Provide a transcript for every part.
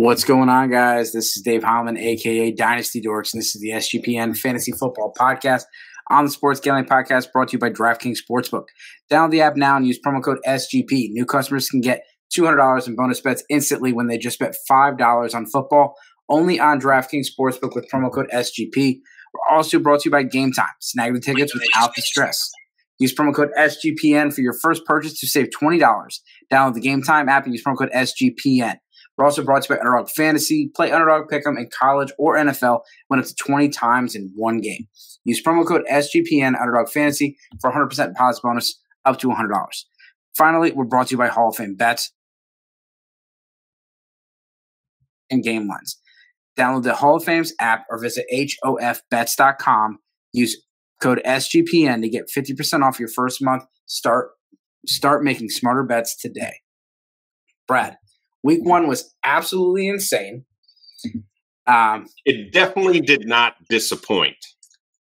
What's going on, guys? This is Dave Holman, aka Dynasty Dorks, and this is the SGPN Fantasy Football Podcast on the Sports Gambling Podcast brought to you by DraftKings Sportsbook. Download the app now and use promo code SGP. New customers can get $200 in bonus bets instantly when they just bet $5 on football, only on DraftKings Sportsbook with promo code SGP. We're also brought to you by Game Time. Snag the tickets without the stress. Use promo code SGPN for your first purchase to save $20. Download the Game Time app and use promo code SGPN. We're also brought to you by Underdog Fantasy. Play Underdog Pick'em in college or NFL. Win up to 20 times in one game. Use promo code SGPN Underdog Fantasy for 100% deposit bonus up to $100. Finally, we're brought to you by Hall of Fame Bets and Game Lines. Download the Hall of Fame's app or visit hofbets.com. Use code SGPN to get 50% off your first month. Start start making smarter bets today. Brad, week one was absolutely insane. Um, it definitely did not disappoint.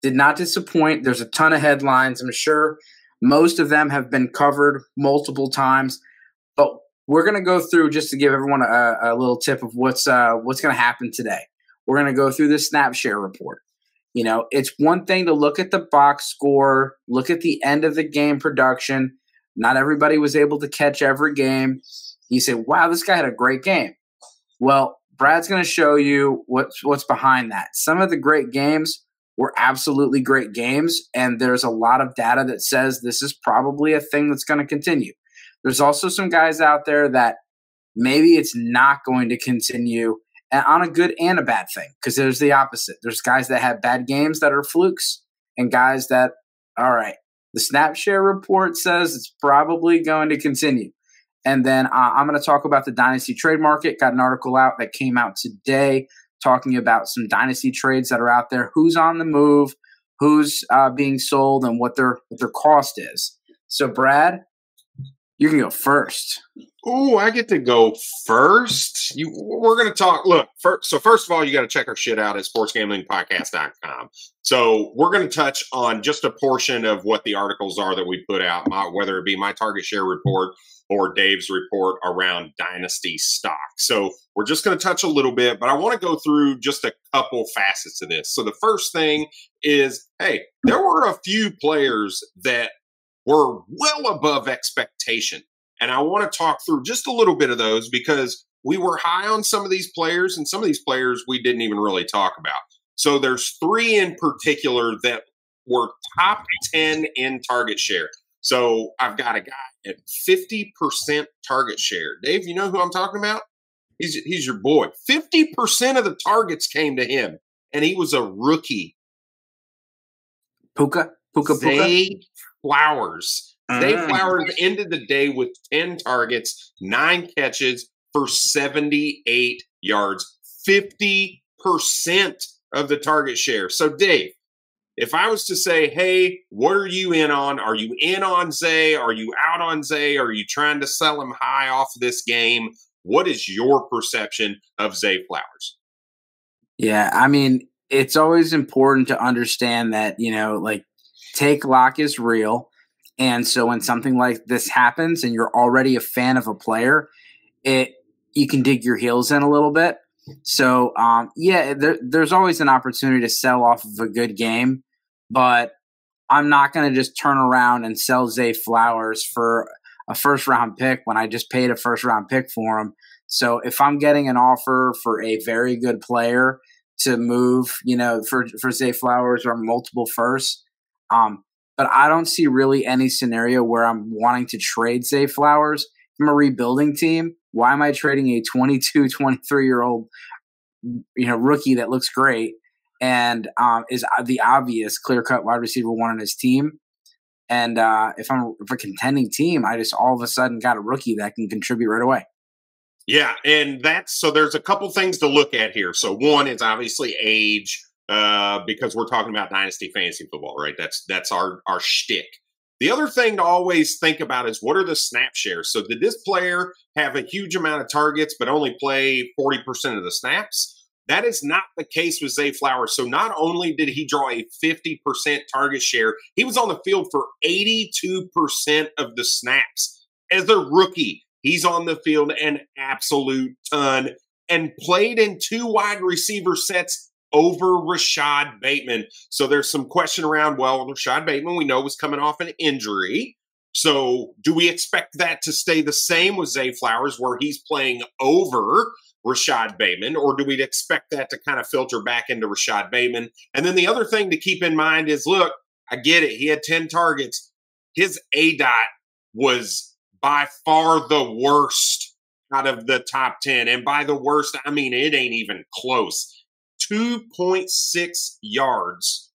Did not disappoint. There's a ton of headlines. I'm sure most of them have been covered multiple times, but we're going to go through just to give everyone a, a little tip of what's uh, what's going to happen today. We're going to go through the snap share report. You know, it's one thing to look at the box score, look at the end of the game production. Not everybody was able to catch every game. You say, "Wow, this guy had a great game." Well, Brad's going to show you what's what's behind that. Some of the great games were absolutely great games, and there's a lot of data that says this is probably a thing that's going to continue. There's also some guys out there that maybe it's not going to continue on a good and a bad thing because there's the opposite. There's guys that have bad games that are flukes and guys that, all right, the snap share report says it's probably going to continue. And then uh, I'm going to talk about the dynasty trade market. Got an article out that came out today talking about some dynasty trades that are out there. Who's on the move? Who's uh, being sold, and what their what their cost is. So, Brad, you can go first. Oh, I get to go first. You, we're going to talk. Look, first, so first of all, you got to check our shit out at sportsgamblingpodcast.com. So we're going to touch on just a portion of what the articles are that we put out, my, whether it be my target share report or Dave's report around dynasty stock. So we're just going to touch a little bit, but I want to go through just a couple facets of this. So the first thing is, hey, there were a few players that were well above expectation. And I want to talk through just a little bit of those because we were high on some of these players, and some of these players we didn't even really talk about. So there's three in particular that were top 10 in target share. So I've got a guy at 50% target share. Dave, you know who I'm talking about? He's he's your boy. 50% of the targets came to him, and he was a rookie. Puka? Puka Puka? Flowers. Mm. Zay Flowers ended the day with 10 targets, nine catches for 78 yards. 50% of the target share. So, Dave, if I was to say, hey, what are you in on? Are you in on Zay? Are you out on Zay? Are you trying to sell him high off this game? What is your perception of Zay Flowers? Yeah, I mean, it's always important to understand that, you know, like take lock is real. And so when something like this happens and you're already a fan of a player, it you can dig your heels in a little bit. So um, yeah, there, there's always an opportunity to sell off of a good game, but I'm not going to just turn around and sell Zay Flowers for a first round pick when I just paid a first round pick for him. So if I'm getting an offer for a very good player to move, you know, for for Zay Flowers or multiple firsts, um, but I don't see really any scenario where I'm wanting to trade Zay Flowers from a rebuilding team. Why am I trading a 22, 23 year old, you know, rookie that looks great and um, is the obvious clear cut wide receiver one on his team. And uh, if I'm if a contending team, I just all of a sudden got a rookie that can contribute right away. Yeah, and that's so. There's a couple things to look at here. So one is obviously age, uh, because we're talking about dynasty fantasy football, right? That's that's our our shtick. The other thing to always think about is what are the snap shares? So did this player have a huge amount of targets but only play 40% of the snaps? That is not the case with Zay Flowers. So not only did he draw a 50% target share, he was on the field for 82% of the snaps. As a rookie, he's on the field an absolute ton and played in two wide receiver sets over Rashad Bateman. So there's some question around, well, Rashad Bateman, we know, was coming off an injury. So do we expect that to stay the same with Zay Flowers, where he's playing over Rashad Bateman, or do we expect that to kind of filter back into Rashad Bateman? And then the other thing to keep in mind is look, I get it. He had 10 targets. His A dot was by far the worst out of the top 10. And by the worst, I mean, it ain't even close. 2.6 yards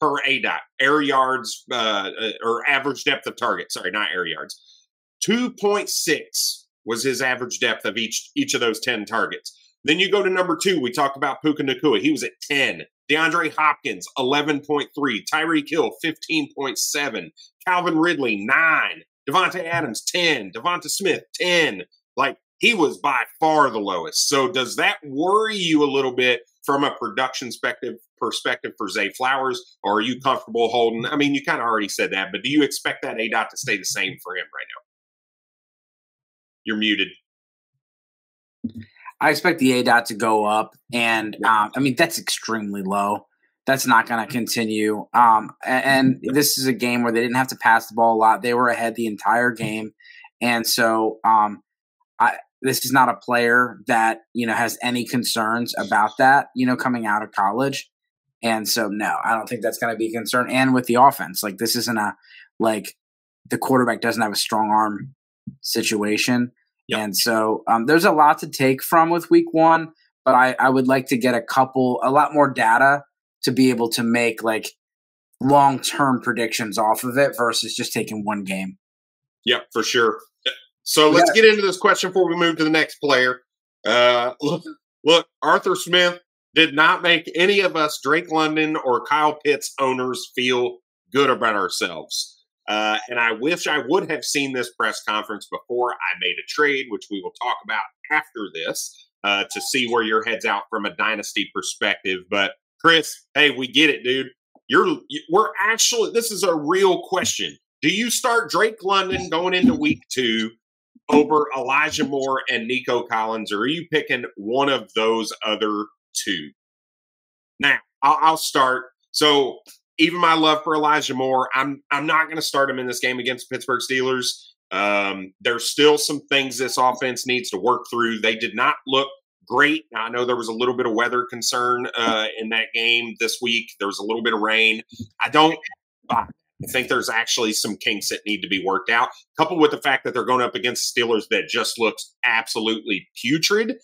per A dot, air yards, uh, uh, or average depth of target. Sorry, not air yards. 2.6 was his average depth of each each of those 10 targets. Then you go to number two. We talked about Puka Nacua. He was at 10. DeAndre Hopkins, 11.3. Tyreek Hill, 15.7. Calvin Ridley, 9. Davante Adams, 10. Devonta Smith, 10. Like, he was by far the lowest. So does that worry you a little bit from a production perspective perspective for Zay Flowers, or are you comfortable holding? I mean, you kind of already said that, but do you expect that A dot to stay the same for him right now? You're muted. I expect the A dot to go up, and um, I mean that's extremely low. That's not going to continue. Um, and, and this is a game where they didn't have to pass the ball a lot; they were ahead the entire game, and so um, I, this is not a player that you know has any concerns about that. You know, coming out of college, and so no, I don't think that's going to be a concern. And with the offense, like this isn't a like the quarterback doesn't have a strong arm situation. Yep. And so um, there's a lot to take from with week one, but I, I would like to get a couple, a lot more data to be able to make like long term predictions off of it versus just taking one game. Yep, for sure. So let's yeah. get into this question before we move to the next player. Uh, look, look, Arthur Smith did not make any of us Drake London or Kyle Pitts owners feel good about ourselves. Uh, and I wish I would have seen this press conference before I made a trade, which we will talk about after this uh, to see where your head's out from a dynasty perspective. But Chris, hey, we get it, dude. You're we're actually this is a real question. Do you start Drake London going into week two over Elijah Moore and Nico Collins, or are you picking one of those other two? Now, I'll, I'll start. So even my love for Elijah Moore, I'm I'm not going to start him in this game against Pittsburgh Steelers. Um, there's still some things this offense needs to work through. They did not look great. I know there was a little bit of weather concern uh, in that game this week. There was a little bit of rain. I don't. I think there's actually some kinks that need to be worked out, coupled with the fact that they're going up against Steelers that just looks absolutely putrid,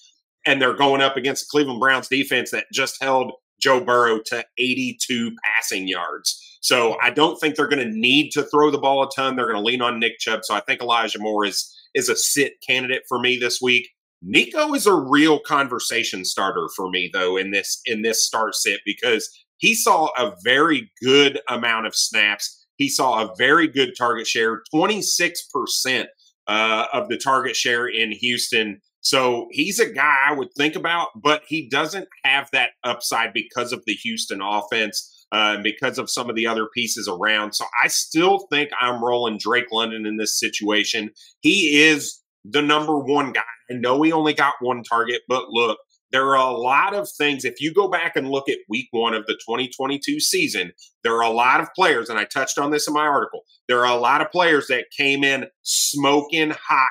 and they're going up against the Cleveland Browns defense that just held Joe Burrow to 82 passing yards. So I don't think they're going to need to throw the ball a ton. They're going to lean on Nick Chubb. So I think Elijah Moore is is a sit candidate for me this week. Nico is a real conversation starter for me though in this in this start sit because he saw a very good amount of snaps. He saw a very good target share, 26% uh, of the target share in Houston so he's a guy I would think about, but he doesn't have that upside because of the Houston offense uh, and because of some of the other pieces around. So I still think I'm rolling Drake London in this situation. He is the number one guy. I know he only got one target, but look, there are a lot of things. If you go back and look at week one of the 2022 season, there are a lot of players, and I touched on this in my article. There are a lot of players that came in smoking hot,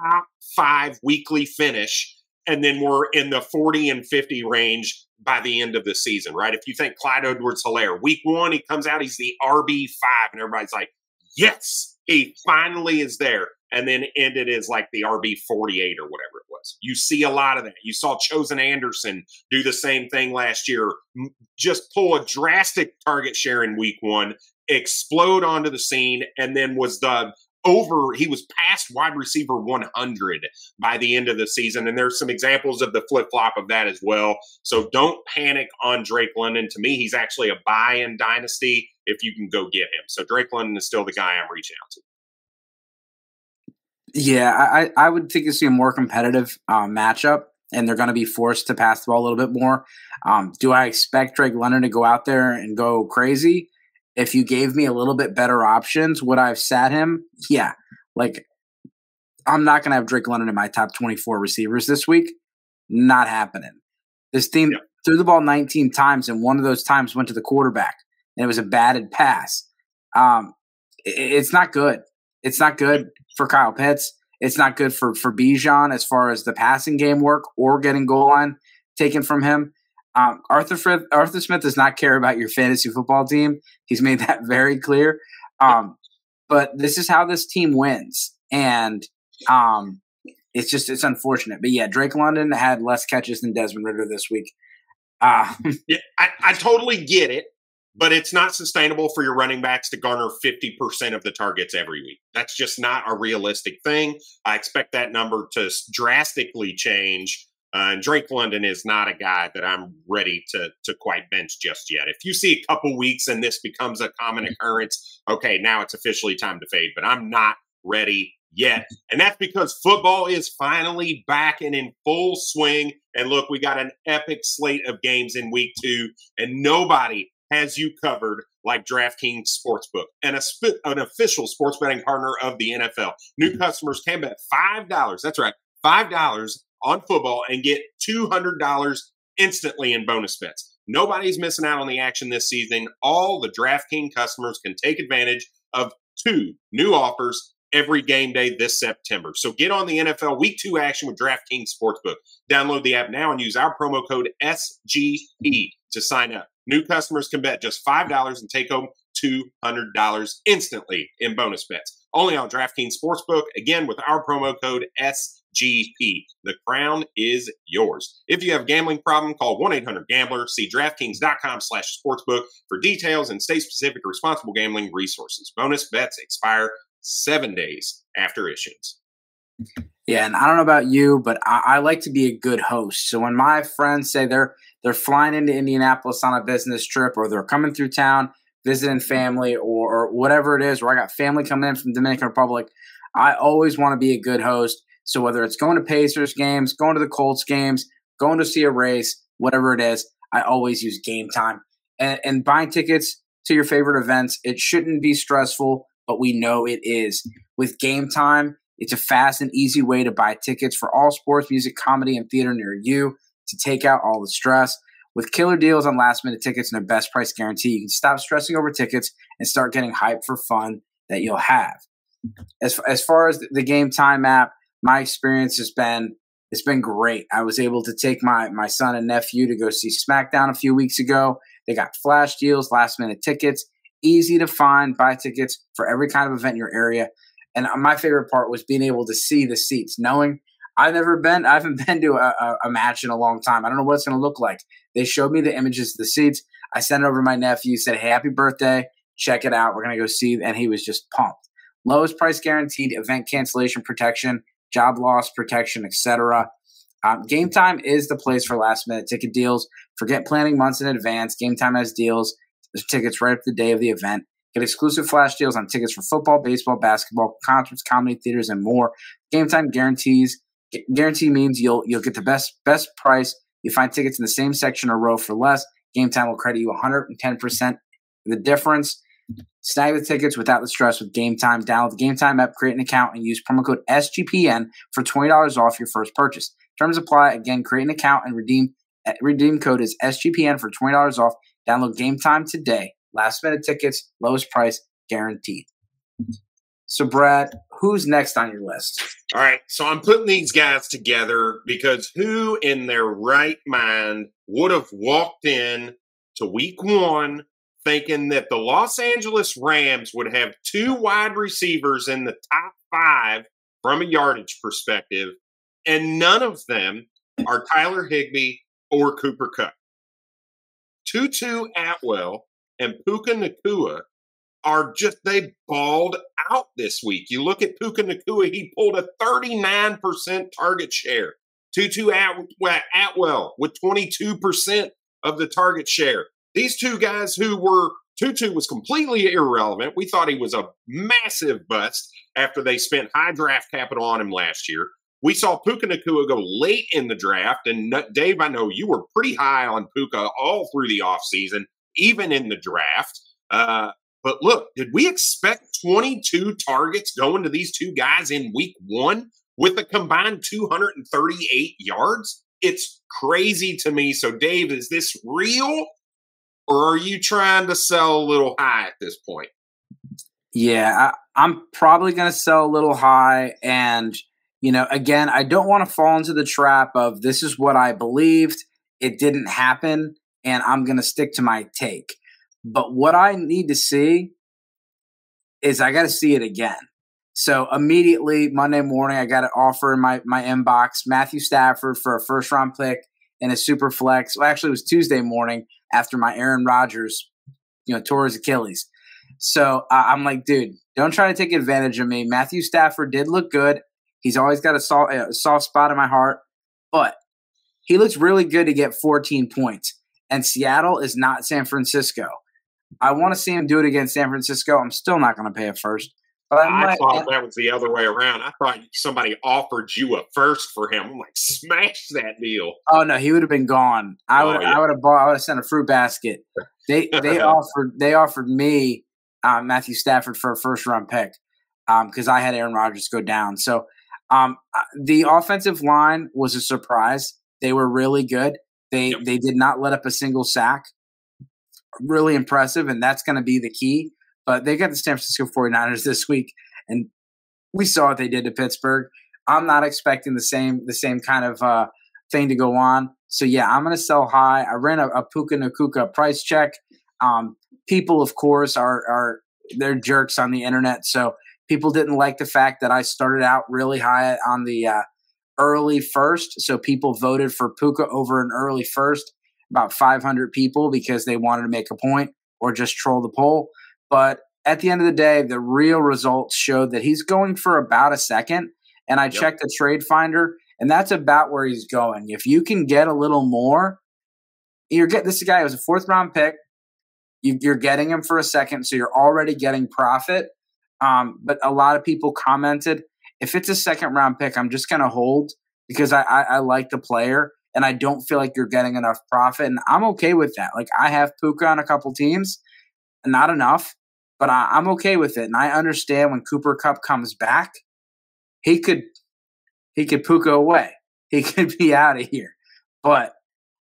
top five weekly finish, and then we're in the 40 and 50 range by the end of the season, right? If you think Clyde Edwards Helaire, week one, he comes out, he's the RB5, and everybody's like, yes, he finally is there. And then ended as like the RB 48 or whatever You see a lot of that. You saw Chosen Anderson do the same thing last year, just pull a drastic target share in week one, explode onto the scene, and then was the over he was past wide receiver 100 by the end of the season. And there's some examples of the flip-flop of that as well. So don't panic on drake london. To me he's actually a buy in dynasty if you can go get him. So drake london is still the guy i'm reaching out to yeah i i would think it's a more competitive um, matchup and they're going to be forced to pass the ball a little bit more um, do i expect drake london to go out there and go crazy if you gave me a little bit better options, would I have sat him? Yeah. Like, I'm not going to have Drake London in my top 24 receivers this week. Not happening. This team yeah. threw the ball 19 times, and one of those times went to the quarterback, and it was a batted pass. Um, it, it's not good. It's not good for Kyle Pitts. It's not good for for Bijan as far as the passing game work or getting goal line taken from him. Um, Arthur Smith, Arthur Smith does not care about your fantasy football team. He's made that very clear. Um, but this is how this team wins, and um, it's just it's unfortunate. But yeah, Drake London had less catches than Desmond Ridder this week. Uh, yeah, I, I totally get it, but it's not sustainable for your running backs to garner 50% of the targets every week. That's just not a realistic thing. I expect that number to drastically change uh, and Drake London is not a guy that I'm ready to to quite bench just yet. If you see a couple weeks and this becomes a common mm-hmm. occurrence, okay, now it's officially time to fade. But I'm not ready yet, and that's because football is finally back and in full swing. And look, we got an epic slate of games in week two, and nobody has you covered like DraftKings Sportsbook, and a sp- an official sports betting partner of the NFL. New mm-hmm. customers can bet five dollars. That's right, five dollars on football and get $200 instantly in bonus bets. Nobody's missing out on the action this season. All the DraftKings customers can take advantage of two new offers every game day this September. So get on the NFL Week 2 action with DraftKings Sportsbook. Download the app now and use our promo code SGP to sign up. New customers can bet just $5 and take home $200 instantly in bonus bets. Only on DraftKings Sportsbook, again with our promo code SGP. The crown is yours. If you have a gambling problem, call 1-800-GAMBLER. See DraftKings.com slash sportsbook for details and state-specific responsible gambling resources. Bonus bets expire seven days after issuance. Yeah, and I don't know about you, but I, I, like to be a good host. So when my friends say they're they're flying into Indianapolis on a business trip, or they're coming through town visiting family, or, or whatever it is, or I got family coming in from Dominican Republic, I always want to be a good host. So whether it's going to Pacers games, going to the Colts games, going to see a race, whatever it is, I always use game time. And, and buying tickets to your favorite events, it shouldn't be stressful, but we know it is. With game time, it's a fast and easy way to buy tickets for all sports, music, comedy, and theater near you to take out all the stress. With killer deals on last minute tickets and a best price guarantee, you can stop stressing over tickets and start getting hyped for fun that you'll have. As, as far as the game time app, my experience has been it's been great. I was able to take my my son and nephew to go see SmackDown a few weeks ago. They got flash deals, last minute tickets, easy to find, buy tickets for every kind of event in your area. And my favorite part was being able to see the seats, knowing I've never been, I haven't been to a, a match in a long time. I don't know what it's going to look like. They showed me the images of the seats. I sent it over to my nephew, said, hey, happy birthday. Check it out. We're going to go see. And he was just pumped. Lowest price guaranteed, event cancellation protection, job loss protection, etc. Um, Game Time is the place for last minute ticket deals. Forget planning months in advance. Game Time has deals. There's tickets right up the day of the event. Get exclusive flash deals on tickets for football, baseball, basketball, concerts, comedy theaters, and more. Game Time guarantees guarantee means you'll you'll get the best best price. You find tickets in the same section or row for less. Game Time will credit you 110% the difference. Snag the tickets without the stress with Game Time. Download the Game Time app, create an account, and use promo code SGPN for $20 off your first purchase. Terms apply. Again, create an account and redeem. Redeem code is SGPN for $20 off. Download Game Time today. Last minute tickets, lowest price guaranteed. So, Brad, who's next on your list? All right. So, I'm putting these guys together because who in their right mind would have walked in to week one thinking that the Los Angeles Rams would have two wide receivers in the top five from a yardage perspective and none of them are Tyler Higbee or Cooper Kupp. Tutu Atwell and Puka Nacua are just they balled out this week. You look at Puka Nacua, he pulled a 39% target share. Tutu Atwell with 22% of the target share. These two guys who were Tutu was completely irrelevant. We thought he was a massive bust after they spent high draft capital on him last year. We saw Puka Nacua go late in the draft. And Dave, I know you were pretty high on Puka all through the offseason, even in the draft. Uh, but look, did we expect 22 targets going to these two guys in week one with a combined 238 yards? It's crazy to me. So, Dave, is this real or are you trying to sell a little high at this point? Yeah, I, I'm probably going to sell a little high. And, you know, again, I don't want to fall into the trap of this is what I believed, it didn't happen, and I'm going to stick to my take. But what I need to see is I got to see it again. So immediately Monday morning, I got an offer in my, my inbox Matthew Stafford for a first round pick and a super flex. Well, actually, it was Tuesday morning after my Aaron Rodgers, you know, tore his Achilles. So uh, I'm like, dude, don't try to take advantage of me. Matthew Stafford did look good. He's always got a soft, a soft spot in my heart, but he looks really good to get 14 points. And Seattle is not San Francisco. I want to see him do it against San Francisco. I'm still not going to pay a first. But I, I thought that was the other way around. I thought somebody offered you a first for him. I'm like, smash that deal. Oh no, he would have been gone. I would, oh, yeah. I would have bought. I would have sent a fruit basket. They they offered they offered me uh, Matthew Stafford for a first round pick because um, I had Aaron Rodgers go down. So um, the offensive line was a surprise. They were really good. They yep. they did not let up a single sack. Really impressive, and that's going to be the key but they got the San Francisco 49ers this week, and we saw what they did to Pittsburgh. I'm not expecting the same the same kind of uh, thing to go on. So yeah, I'm going to sell high. I ran a, a Puka Nacua price check. Um, people, of course, are are they're jerks on the internet. So people didn't like the fact that I started out really high on the uh, early first. So people voted for Puka over an early first, about 500 people because they wanted to make a point or just troll the poll. But at the end of the day, the real results showed that he's going for about a second. And I yep. checked the trade finder, and that's about where he's going. If you can get a little more, you're getting this guy was a fourth round pick. You, are getting him for a second, so you're already getting profit. Um, but a lot of people commented, if it's a second round pick, I'm just going to hold because I, I, I like the player and I don't feel like you're getting enough profit. And I'm okay with that. Like I have Puka on a couple teams not enough, but I, I'm okay with it. And I understand when Cooper Kupp comes back, he could he could puka away. He could be out of here. But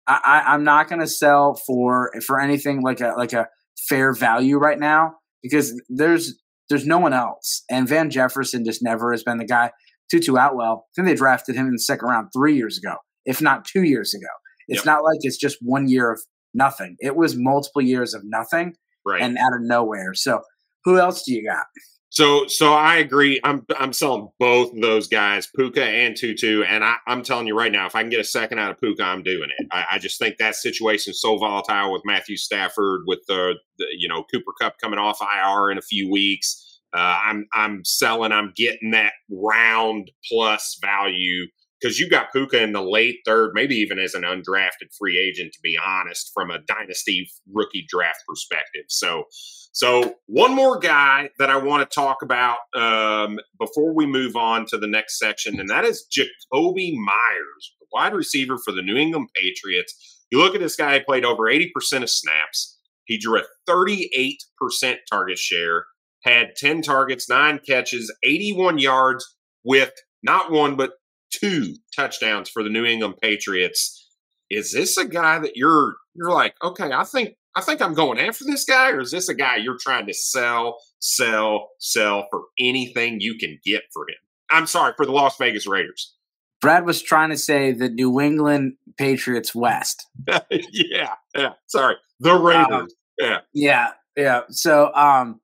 I, I, am not going to sell for for anything like a like a fair value right now because there's there's no one else. And Van Jefferson just never has been the guy. Tutu Atwell, I think they drafted him in the second round three years ago, if not two years ago. It's yep. not like it's just one year of nothing. It was multiple years of nothing right. and out of nowhere. So who else do you got? So, so I agree. I'm I'm selling both those guys, Puka and Tutu, and I, I'm telling you right now, if I can get a second out of Puka, I'm doing it. I, I just think that situation is so volatile with Matthew Stafford, with the, the you know Cooper Kupp coming off IR in a few weeks. Uh, I'm I'm selling. I'm getting that round plus value because you got Puka in the late third, maybe even as an undrafted free agent, to be honest, from a dynasty rookie draft perspective. So, so one more guy that I want to talk about um, before we move on to the next section, and that is Jakobi Meyers, wide receiver for the New England Patriots. You look at this guy; he played over eighty percent of snaps. He drew a thirty-eight percent target share, had ten targets, nine catches, eighty-one yards with not one but two touchdowns for the New England Patriots. Is this a guy that you're you're like, okay, I think I think I'm going after this guy, or is this a guy you're trying to sell, sell, sell for anything you can get for him? I'm sorry, for the Las Vegas Raiders. Brad was trying to say the New England Patriots West. yeah, yeah. Sorry, the Raiders. Um, yeah, yeah, yeah. So, um,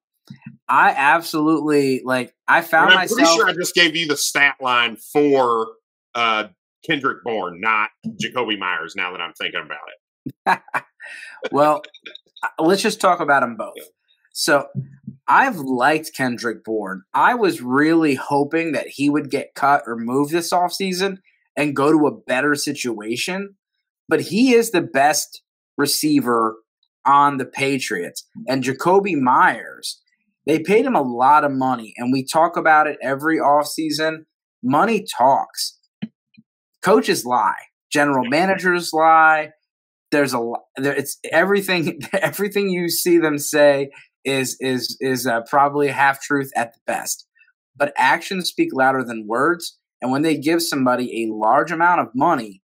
I absolutely like. I found I'm myself. Pretty sure I just gave you the stat line for uh, Kendrick Bourne, not Jakobi Meyers. Now that I'm thinking about it. well, uh, let's just talk about them both. So I've liked Kendrick Bourne. I was really hoping that he would get cut or move this offseason and go to a better situation. But he is the best receiver on the Patriots. And Jakobi Meyers, they paid him a lot of money. And we talk about it every offseason. Money talks. Coaches lie. General managers lie. There's a lot. There, it's everything. Everything you see them say is is is uh, probably half truth at the best. But actions speak louder than words. And when they give somebody a large amount of money,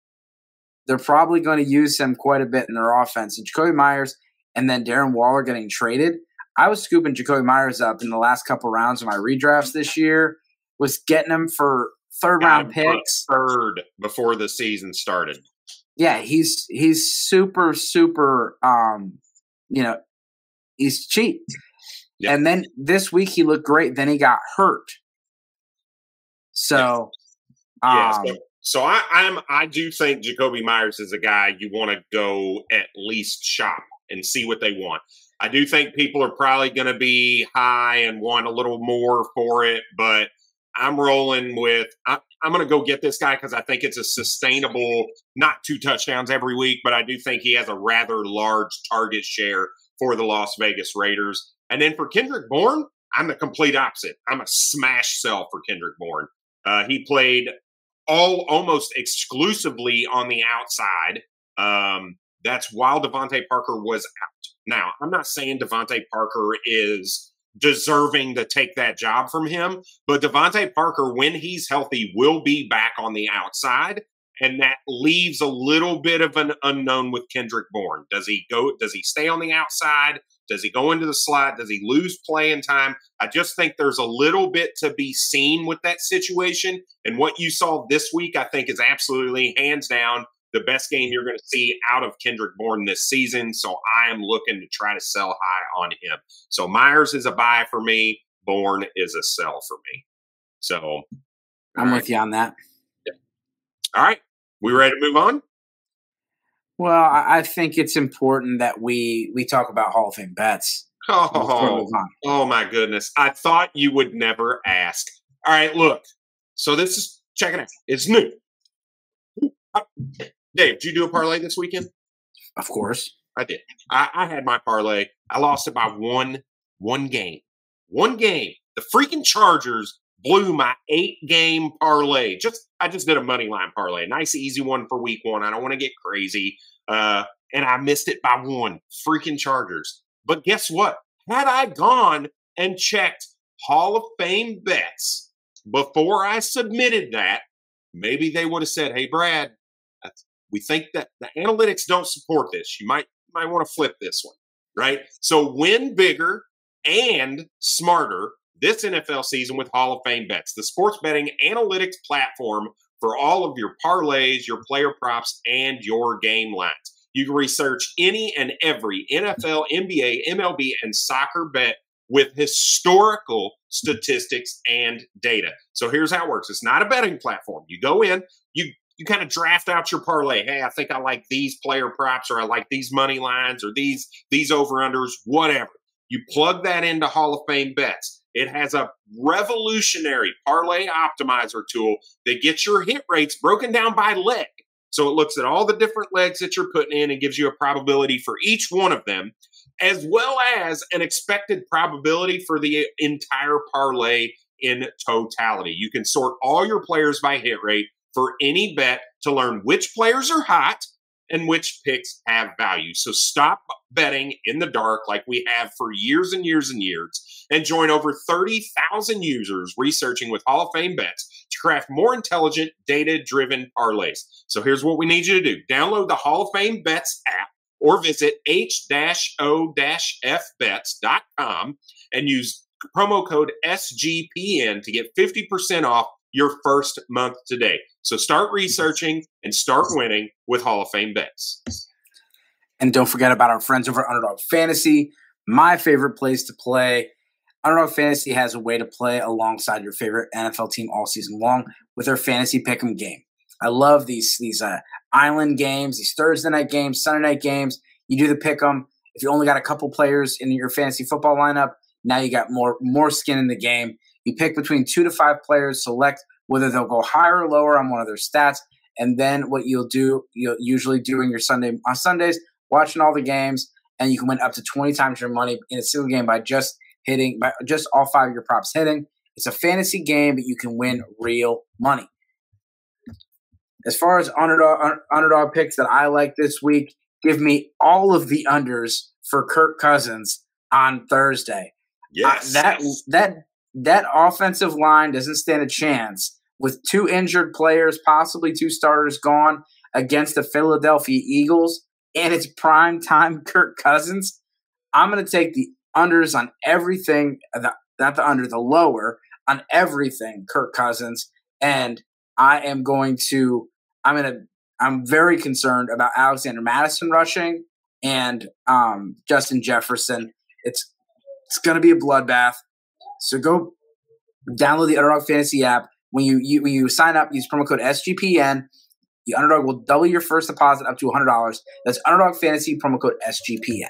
they're probably going to use him quite a bit in their offense. And Jakobi Meyers and then Darren Waller getting traded. I was scooping Jakobi Meyers up in the last couple rounds of my redrafts this year, was getting him for third round picks. Third before the season started. Yeah, he's he's super, super um, you know, he's cheap. And then this week he looked great. Then he got hurt. So, yeah. Um, so, so I, I'm I do think Jakobi Meyers is a guy you want to go at least shop and see what they want. I do think people are probably going to be high and want a little more for it, but I'm rolling with I, I'm going to go get this guy because I think it's a sustainable, not two touchdowns every week, but I do think he has a rather large target share for the Las Vegas Raiders. And then for Kendrick Bourne, I'm the complete opposite. I'm a smash sell for Kendrick Bourne. Uh, he played all almost exclusively on the outside. Um, that's while DeVante Parker was out. Now, I'm not saying DeVante Parker is deserving to take that job from him, but DeVante Parker, when he's healthy, will be back on the outside. And that leaves a little bit of an unknown with Kendrick Bourne. Does he go? Does he stay on the outside? Does he go into the slot? Does he lose playing time? I just think there's a little bit to be seen with that situation. And what you saw this week, I think, is absolutely hands down the best game you're going to see out of Kendrick Bourne this season. So I am looking to try to sell high on him. So Meyers is a buy for me. Bourne is a sell for me. So I'm right. with you on that. Yeah. All right. We ready to move on? Well, I think it's important that we we talk about Hall of Fame bets. Oh, oh my goodness. I thought you would never ask. All right, look. So this is check it out. It's new. Dave, did you do a parlay this weekend? Of course. I did. I, I had my parlay. I lost it by one one game. One game. The freaking Chargers blew my eight game parlay. Just I just did a money line parlay. Nice easy one for week one. I don't want to get crazy. Uh, and I missed it by one. Freaking Chargers. But guess what? Had I gone and checked Hall of Fame bets before I submitted that, maybe they would have said, Hey Brad, we think that the analytics don't support this. You might might want to flip this one, right? So win bigger and smarter this NFL season with Hall of Fame bets, the sports betting analytics platform for all of your parlays, your player props, and your game lines. You can research any and every NFL, NBA, MLB, and soccer bet with historical statistics and data. So here's how it works. It's not a betting platform. You go in, you you kind of draft out your parlay. Hey, I think I like these player props or I like these money lines or these these over unders, whatever. You plug that into Hall of Fame bets. It has a revolutionary parlay optimizer tool that gets your hit rates broken down by leg. So it looks at all the different legs that you're putting in and gives you a probability for each one of them, as well as an expected probability for the entire parlay in totality. You can sort all your players by hit rate for any bet to learn which players are hot and which picks have value. So stop betting in the dark like we have for years and years and years and join over 30,000 users researching with Hall of Fame bets to craft more intelligent, data driven parlays. So here's what we need you to do download the Hall of Fame bets app or visit h-o-fbets.com and use promo code SGPN to get 50% off your first month today. So start researching and start winning with Hall of Fame bets. And don't forget about our friends over at Underdog Fantasy, my favorite place to play. Underdog Fantasy has a way to play alongside your favorite NFL team all season long with their fantasy pick'em game. I love these these uh, island games, these Thursday night games, Sunday night games. You do the pick 'em. If you only got a couple players in your fantasy football lineup, now you got more more skin in the game. You pick between two to five players, select whether they'll go higher or lower on one of their stats, and then what you'll do, you'll usually do in your Sunday on Sundays, watching all the games, and you can win up to twenty times your money in a single game by just hitting, by just all five of your props hitting. It's a fantasy game, but you can win real money. As far as underdog underdog picks that I like this week, give me all of the unders for Kirk Cousins on Thursday. Yes, uh, that that that offensive line doesn't stand a chance with two injured players, possibly two starters gone against the Philadelphia Eagles, and it's prime time Kirk Cousins. I'm going to take the unders on everything, the, not the under, the lower on everything Kirk Cousins, and I am going to. I'm going to. I'm very concerned about Alexander Mattison rushing and um, Justin Jefferson. It's it's going to be a bloodbath. So go download the Underdog Fantasy app. When you, you when you sign up, use promo code SGPN. The Underdog will double your first deposit up to $100. That's Underdog Fantasy promo code SGPN.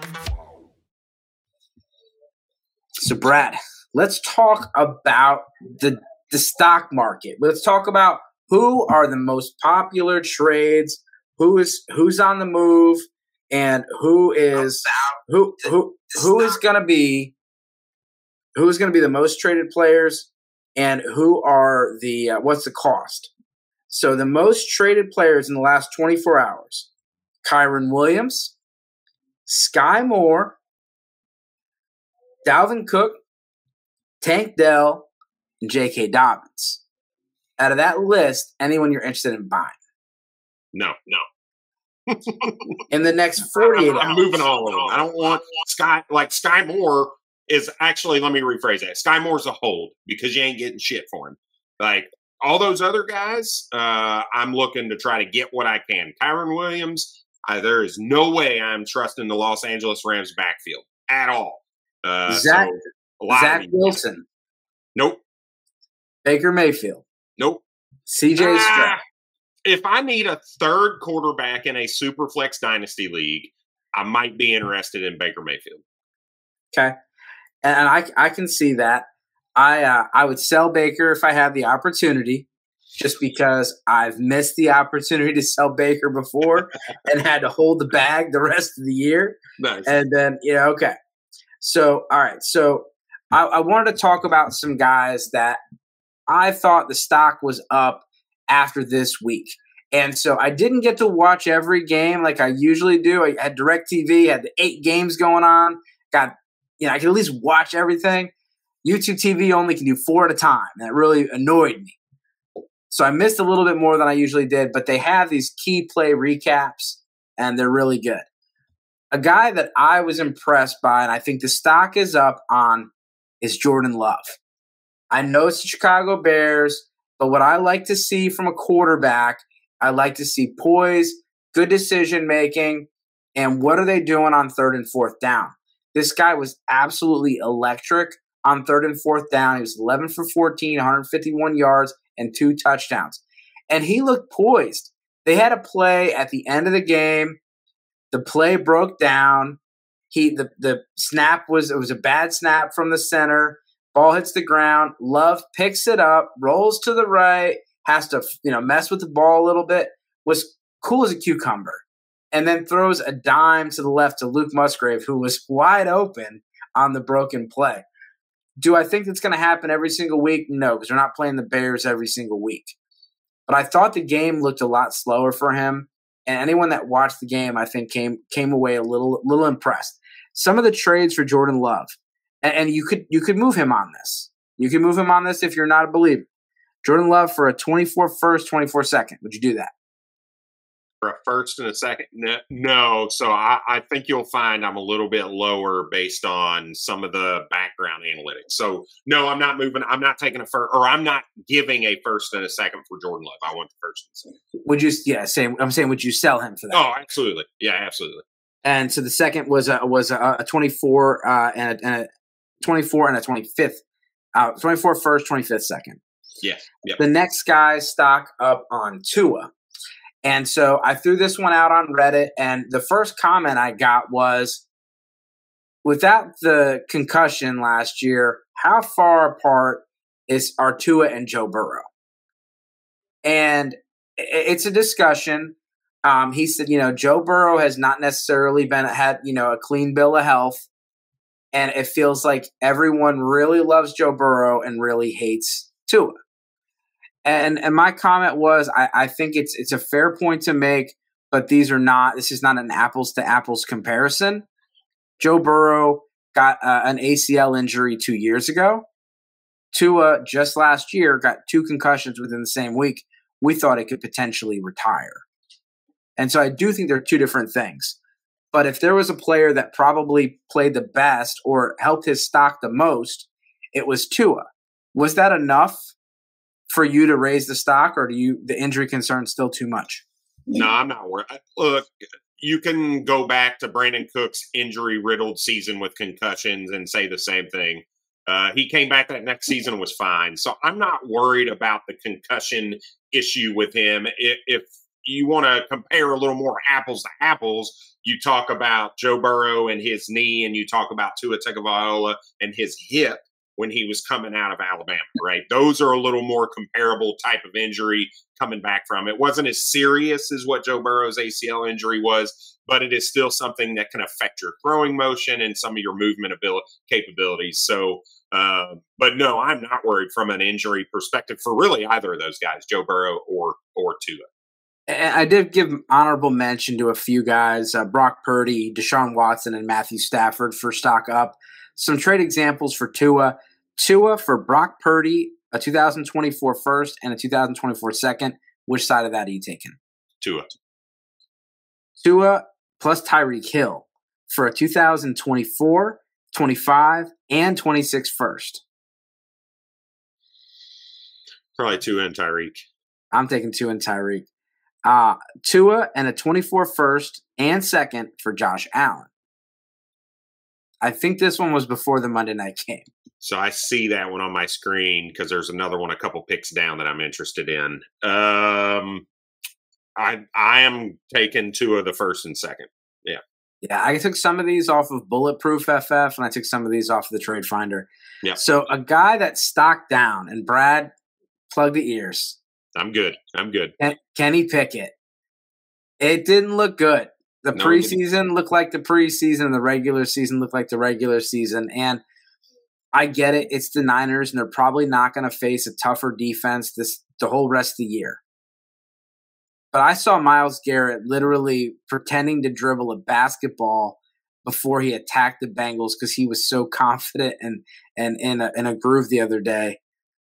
So, Brad, let's talk about the the stock market. Let's talk about who are the most popular trades, who is who's on the move, and who is who who who is going to be who is going to be the most traded players, and who are the uh, what's the cost? So the most traded players in the last 24 hours: Kyren Williams, Sky Moore, Dalvin Cook, Tank Dell, and J.K. Dobbins. Out of that list, anyone you're interested in buying? No, no. in the next 48 I'm, I'm moving all of them. I don't want Sky, like Sky Moore is actually, let me rephrase that. Sky Moore's a hold because you ain't getting shit for him. Like all those other guys, uh, I'm looking to try to get what I can. Kyren Williams, uh, there is no way I'm trusting the Los Angeles Rams backfield at all. Uh, Zach, so Zach Wilson. Nope. Baker Mayfield. Nope. CJ ah, If I need a third quarterback in a super flex dynasty league, I might be interested in Baker Mayfield. Okay. And I, I can see that. I uh, I would sell Baker if I had the opportunity, just because I've missed the opportunity to sell Baker before and had to hold the bag the rest of the year. Nice. And then yeah, okay. So, all right. So, I, I wanted to talk about some guys that I thought the stock was up after this week. And so I didn't get to watch every game like I usually do. I had DirecTV, had the eight games going on. Got, you know, I could at least watch everything. YouTube TV only can do four at a time. It really annoyed me. So I missed a little bit more than I usually did, but they have these key play recaps and they're really good a guy that I was impressed by, and I think the stock is up on, is Jordan Love. I know it's the Chicago Bears, but what I like to see from a quarterback, I like to see poise, good decision making, and what are they doing on third and fourth down? This guy was absolutely electric on third and fourth down. He was 11 for 14, 151 yards, and two touchdowns. And he looked poised. They had a play at the end of the game the play broke down. He the the snap was it was a bad snap from the center. Ball hits the ground. Love picks it up, rolls to the right, has to you know mess with the ball a little bit, was cool as a cucumber, and then throws a dime to the left to Luke Musgrave, who was wide open on the broken play. Do I think that's going to happen every single week? No, because we're not playing the Bears every single week. But I thought the game looked a lot slower for him, and anyone that watched the game, I think, came came away a little little impressed. Some of the trades for Jordan Love, and, and you could you could move him on this. You can move him on this if you're not a believer. Jordan Love for a 24 first, 24 second. Would you do that? For a first and a second? No, so I, I, think you'll find I'm a little bit lower based on some of the background analytics. So no, I'm not moving. I'm not taking a first, or I'm not giving a first and a second for Jordan Love. I want the first and second. Would you? Yeah, same. I'm saying, would you sell him for that? Oh, absolutely. Yeah, absolutely. And so the second was a was a, a 24 uh, and, a, and a 24 and a 25th, uh, 24 first, 25th second. Yeah. Yep. The next guy stock up on Tua. And so I threw this one out on Reddit, and the first comment I got was without the concussion last year, how far apart is Artua and Joe Burrow? And it's a discussion. Um, he said, you know, Joe Burrow has not necessarily been had, you know, a clean bill of health. And it feels like everyone really loves Joe Burrow and really hates Tua. And and my comment was, I, I think it's it's a fair point to make, but these are not. This is not an apples to apples comparison. Joe Burrow got uh, an ACL injury two years ago. Tua just last year got two concussions within the same week. We thought it could potentially retire. And so I do think they're two different things. But if there was a player that probably played the best or helped his stock the most, it was Tua. Was that enough for you to raise the stock, or do you the injury concern still too much? No, I'm not worried. Look, you can go back to Brandin Cooks' injury riddled season with concussions and say the same thing. Uh, he came back that next season was fine. So I'm not worried about the concussion issue with him. If, if you want to compare a little more apples to apples, you talk about Joe Burrow and his knee, and you talk about Tua Tagovailoa and his hip when he was coming out of Alabama, right? Those are a little more comparable type of injury coming back from. It wasn't as serious as what Joe Burrow's ACL injury was, but it is still something that can affect your throwing motion and some of your movement ability capabilities. So, uh, but no, I'm not worried from an injury perspective for really either of those guys, Joe Burrow or or Tua. I did give honorable mention to a few guys: uh, Brock Purdy, Deshaun Watson, and Matthew Stafford for stock up. Some trade examples for Tua. Tua for Brock Purdy, a 2024 first and a 2024 second. Which side of that are you taking? Tua. Tua plus Tyreek Hill for a 2024, 25, and 26 first. Probably Tua and Tyreek. I'm taking Tua and Tyreek. Uh, Tua and a 24 first and second for Josh Allen. I think this one was before the Monday night game. So I see that one on my screen because there's another one a couple picks down that I'm interested in. Um, I I am taking two of the first and second. Yeah. Yeah, I took some of these off of Bulletproof FF and I took some of these off of the Trade Finder. Yeah. So a guy that stocked down, and Brad, plug the ears. I'm good. I'm good. Kenny Pickett. It didn't look good. The no, preseason looked like the preseason, the regular season looked like the regular season. And I get it. It's the Niners, and they're probably not going to face a tougher defense this the whole rest of the year. But I saw Myles Garrett literally pretending to dribble a basketball before he attacked the Bengals because he was so confident and and in a, uh, in a groove the other day.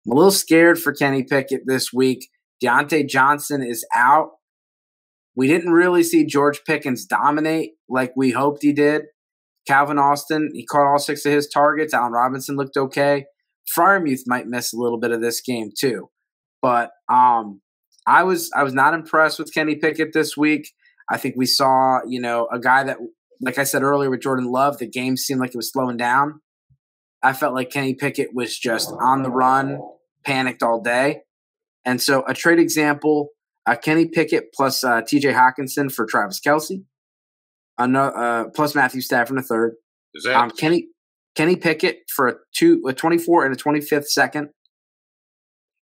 I'm a little scared for Kenny Pickett this week. Diontae Johnson is out. We didn't really see George Pickens dominate like we hoped he did. Calvin Austin, he caught all six of his targets. Allen Robinson looked okay. Freiermuth might miss a little bit of this game too. But um, I was I was not impressed with Kenny Pickett this week. I think we saw, you know, a guy that, like I said earlier with Jordan Love, the game seemed like it was slowing down. I felt like Kenny Pickett was just on the run, panicked all day. And so a trade example, uh, Kenny Pickett plus uh, TJ Hockenson for Travis Kelce another uh, plus Matthew Stafford in the third. Is that um, Kenny Kenny Pickett for a two a twenty four and a twenty fifth second.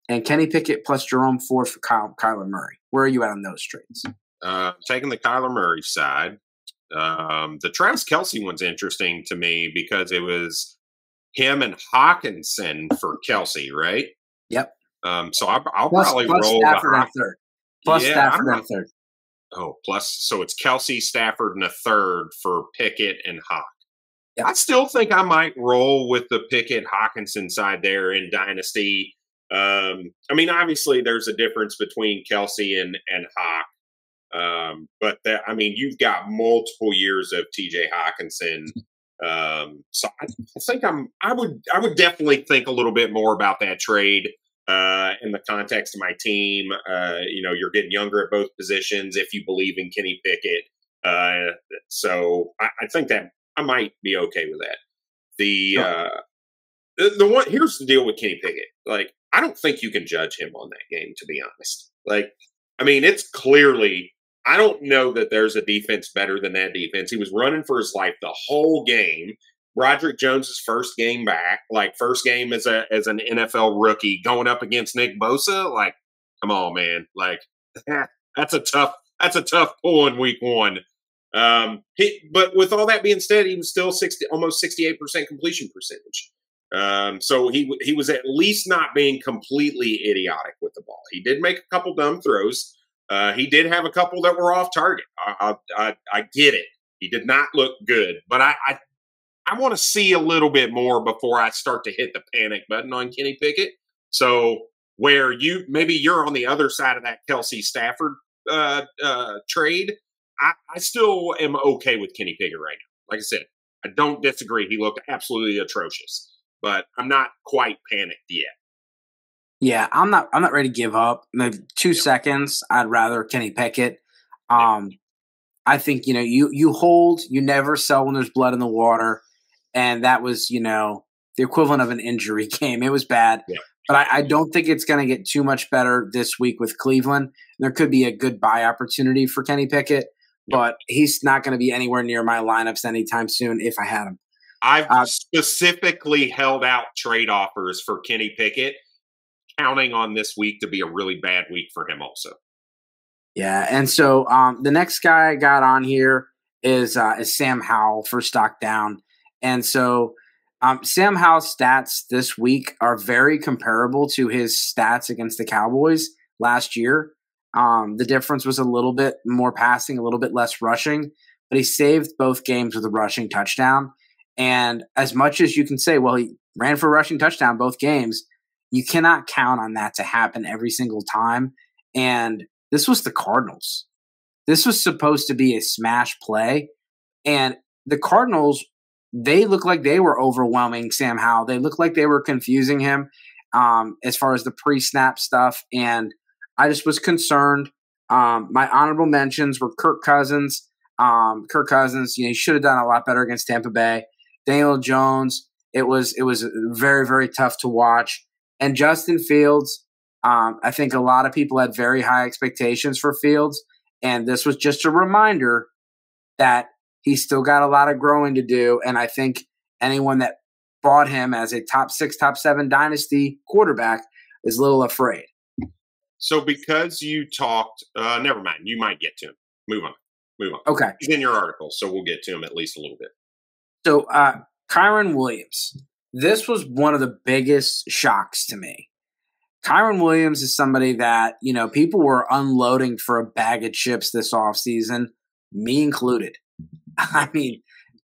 and Kenny Pickett plus Jerome Ford for Kyle, Kyler Murray. Where are you at on those trades? Uh, taking the Kyler Murray side. Um, the Travis Kelce one's interesting to me because it was him and Hockenson for Kelce, right? Yep. Um, so I, will plus, probably plus roll Stafford the third. Plus Yeah, Stafford I'm third. Oh, plus so it's Kelce, Stafford, and a third for Pickett and Hawk. Yep. I still think I might roll with the Pickett Hockenson side there in Dynasty. Um, I mean, obviously there's a difference between Kelce and and Hawk. Um, but that I mean, you've got multiple years of TJ Hockenson. Um, so I, I think I'm I would I would definitely think a little bit more about that trade uh, in the context of my team. Uh, you know, you're getting younger at both positions if you believe in Kenny Pickett. Uh, so I, I think that I might be okay with that. The uh, the, the one here's the deal with Kenny Pickett. Like, I don't think you can judge him on that game. To be honest, like, I mean, it's clearly. I don't know that there's a defense better than that defense. He was running for his life the whole game. Broderick Jones's first game back, like first game as a as an NFL rookie, going up against Nick Bosa. Like, come on, man! Like, that's a tough that's a tough pull in week one. Um, he, but with all that being said, he was still sixty, almost sixty eight percent completion percentage. Um, so he he was at least not being completely idiotic with the ball. He did make a couple dumb throws. Uh, he did have a couple that were off target. I, I, I, I get it. He did not look good, but I, I, I want to see a little bit more before I start to hit the panic button on Kenny Pickett. So where you maybe you're on the other side of that Kelce Stafford uh, uh, trade, I, I still am okay with Kenny Pickett right now. Like I said, I don't disagree. He looked absolutely atrocious, but I'm not quite panicked yet. Yeah, I'm not. I'm not ready to give up. Maybe two seconds. I'd rather Kenny Pickett. Um, I think you know you you hold. You never sell when there's blood in the water, and that was you know the equivalent of an injury game. It was bad, Yeah. but I, I don't think it's going to get too much better this week with Cleveland. There could be a good buy opportunity for Kenny Pickett, but he's not going to be anywhere near my lineups anytime soon if I had him. I've Uh, specifically held out trade offers for Kenny Pickett, counting on this week to be a really bad week for him. Also, Yeah, and so um, the next guy I got on here is uh, is Sam Howell for stock down, and so um, Sam Howell's stats this week are very comparable to his stats against the Cowboys last year. Um, the difference was a little bit more passing, a little bit less rushing, but he saved both games with a rushing touchdown. And as much as you can say, well, he ran for a rushing touchdown both games, you cannot count on that to happen every single time. And this was the Cardinals. This was supposed to be a smash play. And the Cardinals, they look like they were overwhelming Sam Howell. They looked like they were confusing him um, as far as the pre snap stuff. And I just was concerned. Um, my honorable mentions were Kirk Cousins. Um, Kirk Cousins, you know, he should have done a lot better against Tampa Bay. Daniel Jones, it was it was very very tough to watch. And Justin Fields, um, I think a lot of people had very high expectations for Fields, and this was just a reminder that he's still got a lot of growing to do. And I think anyone that bought him as a top six, top seven dynasty quarterback is a little afraid. so because you talked, uh, never mind. You might get to him. Move on. Move on. Okay. He's in your article, so we'll get to him at least a little bit. So, uh, Kyren Williams, this was one of the biggest shocks to me. Kyren Williams is somebody that, you know, people were unloading for a bag of chips this offseason, me included. I mean,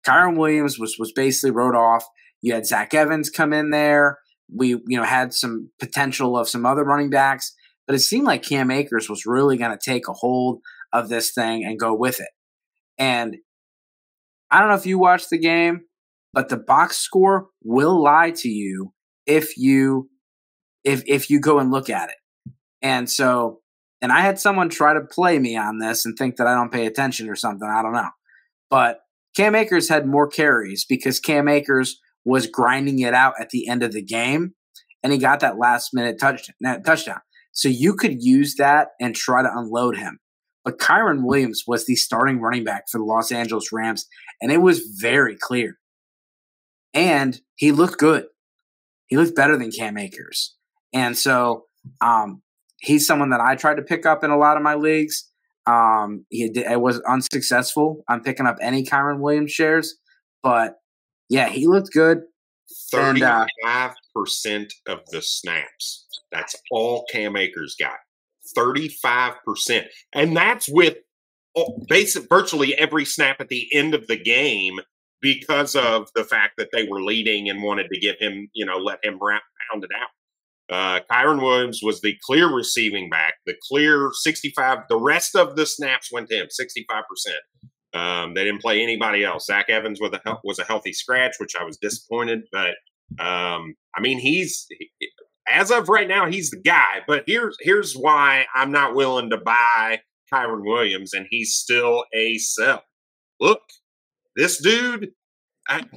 Kyren Williams was was basically wrote off. You had Zach Evans come in there. We, you know, had some potential of some other running backs, but it seemed like Cam Akers was really going to take a hold of this thing and go with it. And I don't know if you watched the game, but the box score will lie to you if you if if you go and look at it. And so and I had someone try to play me on this and think that I don't pay attention or something. I don't know. But Cam Akers had more carries because Cam Akers was grinding it out at the end of the game and he got that last minute touch, touchdown. So you could use that and try to unload him. But Kyren Williams was the starting running back for the Los Angeles Rams, and it was very clear. And he looked good. He looked better than Cam Akers. And so Um, he's someone that I tried to pick up in a lot of my leagues. Um, he did, I was unsuccessful on picking up any Kyren Williams shares, but yeah, he looked good. Uh, Thirty-five percent of the snaps. That's all Cam Akers got. Thirty-five percent, and that's with oh, basic virtually every snap at the end of the game because of the fact that they were leading and wanted to give him, you know, let him round, it out. Uh, Kyren Williams was the clear receiving back, the clear 65. The rest of the snaps went to him, 65%. Um, they didn't play anybody else. Zach Evans was a, was a healthy scratch, which I was disappointed. But um, I mean, he's as of right now, he's the guy. But here's here's why I'm not willing to buy Kyren Williams, and he's still a sell. Look, this dude.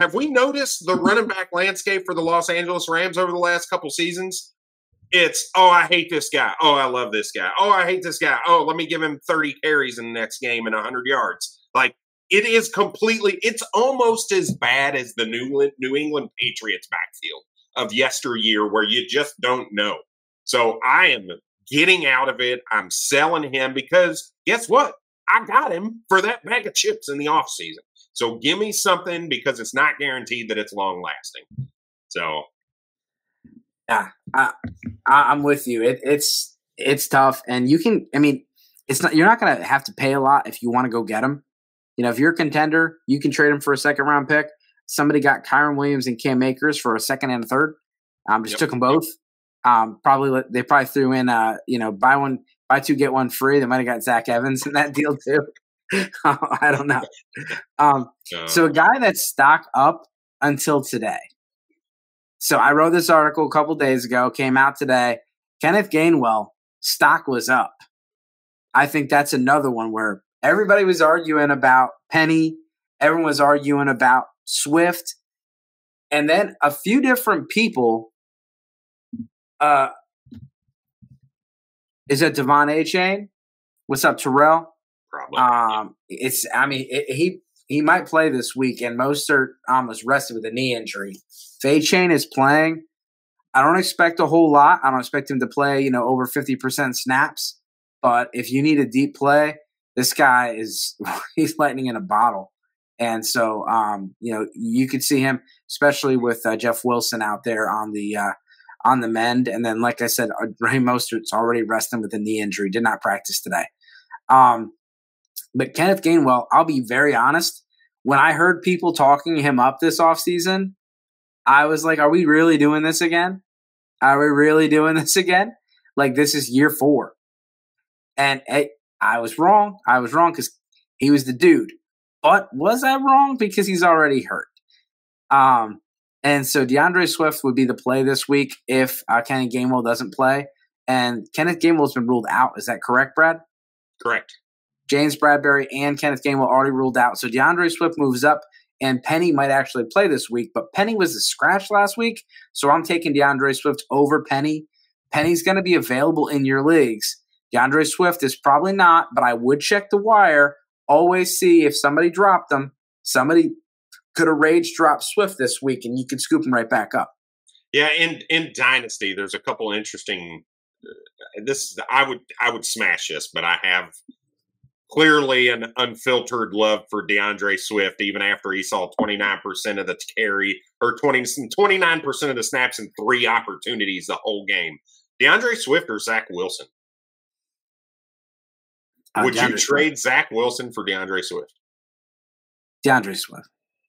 Have we noticed the running back landscape for the Los Angeles Rams over the last couple seasons? It's oh, I hate this guy. Oh, I love this guy. Oh, I hate this guy. Oh, let me give him 30 carries in the next game and 100 yards. Like it is completely. It's almost as bad as the New New England Patriots backfield of yesteryear, where you just don't know. So I am getting out of it. I'm selling him because guess what? I got him for that bag of chips in the offseason. So give me something because it's not guaranteed that it's long lasting. So yeah, I, am with you. It, it's it's tough, and you can. I mean, it's not. You're not going to have to pay a lot if you want to go get him. You know, if you're a contender, you can trade him for a second round pick. Somebody got Kyren Williams and Cam Akers for a second and a third. Um, just yep. took them both. Um, probably they probably threw in uh, you know, buy one, buy two, get one free. They might have got Zach Evans in that deal too. I don't know. Um, so a guy that's stock up until today so I wrote this article a couple days ago, came out today. Kenneth Gainwell, stock was up. I think that's another one where everybody was arguing about Penny, everyone was arguing about Swift, and then a few different people. Uh, is that De'Von Achane? What's up, Terrell? Probably. Um, it's. I mean, it, he he might play this week, and Mostert almost rested with a knee injury. If Chain is playing, I don't expect a whole lot. I don't expect him to play, you know, over 50% snaps. But if you need a deep play, this guy is he's lightning in a bottle. And so, um, you know, you could see him, especially with uh, Jeff Wilson out there on the uh, on the mend. And then, like I said, uh, Ray Mostert's already resting with a knee injury, did not practice today. Um, but Kenneth Gainwell, I'll be very honest. When I heard people talking him up this offseason, I was like, are we really doing this again? Are we really doing this again? Like, this is year four. And it, I was wrong. I was wrong because he was the dude. But was I wrong? Because he's already hurt. Um, and so D'Andre Swift would be the play this week if uh, Kenny Gainwell doesn't play. And Kenneth Gainwell has been ruled out. Is that correct, Brad? Correct. James Bradberry and Kenneth Gainwell already ruled out. So D'Andre Swift moves up, and Penny might actually play this week. But Penny was a scratch last week, so I'm taking D'Andre Swift over Penny. Penny's going to be available in your leagues. D'Andre Swift is probably not, but I would check the wire. Always see if somebody dropped them. Somebody could have rage dropped Swift this week, and you could scoop him right back up. Yeah, in in Dynasty, there's a couple interesting. Uh, this I would I would smash this, but I have clearly an unfiltered love for D'Andre Swift, even after he saw 29% of the carry or 20, 29% of the snaps and three opportunities the whole game. D'Andre Swift or Zach Wilson? Uh, Would D'Andre you trade Swift. Zach Wilson for D'Andre Swift? D'Andre Swift.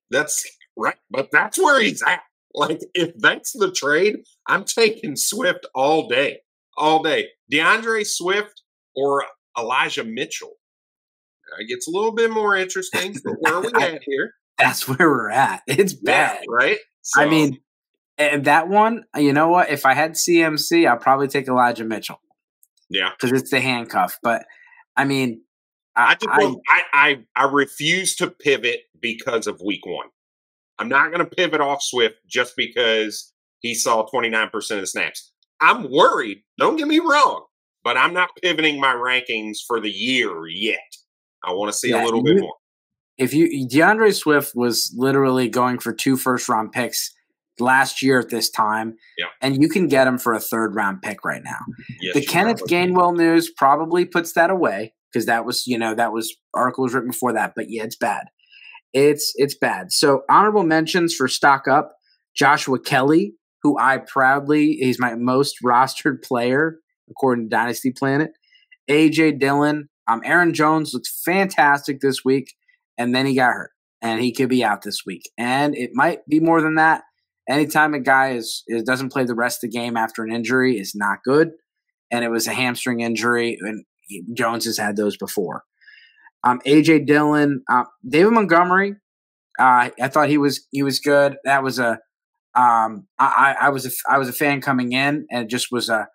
That's right. But that's where he's at. Like, if that's the trade, I'm taking Swift all day. All day. D'Andre Swift or Elijah Mitchell? It gets a little bit more interesting. But where are we at here? That's where we're at. It's bad, yeah, right? So. I mean, and that one, you know what? If I had CMC, I'd probably take Elijah Mitchell. Yeah, because it's the handcuff. But I mean, I, I, I, I, I refuse to pivot because of week one. I'm not going to pivot off Swift just because he saw 29% of the snaps. I'm worried. Don't get me wrong, but I'm not pivoting my rankings for the year yet. I want to see yeah, a little bit more. If you D'Andre Swift was literally going for two first round picks last year at this time, Yeah. and you can get him for a third round pick right now. Yes, the Kenneth. Gainwell news probably puts that away because that was you know that was article was written before that. But yeah, it's bad. It's it's bad. So honorable mentions for stock up: Joshua Kelley, who I proudly he's my most rostered player according to Dynasty Planet. AJ Dillon, um, Aaron Jones looked fantastic this week, and then he got hurt, and he could be out this week, and it might be more than that. Anytime a guy is, is doesn't play the rest of the game after an injury is not good and it was a hamstring injury, and he- Jones has had those before. Um, AJ Dillon, uh, David Montgomery, uh, I thought he was he was good. That was a um, I, I I was a, I was a fan coming in, and it just was a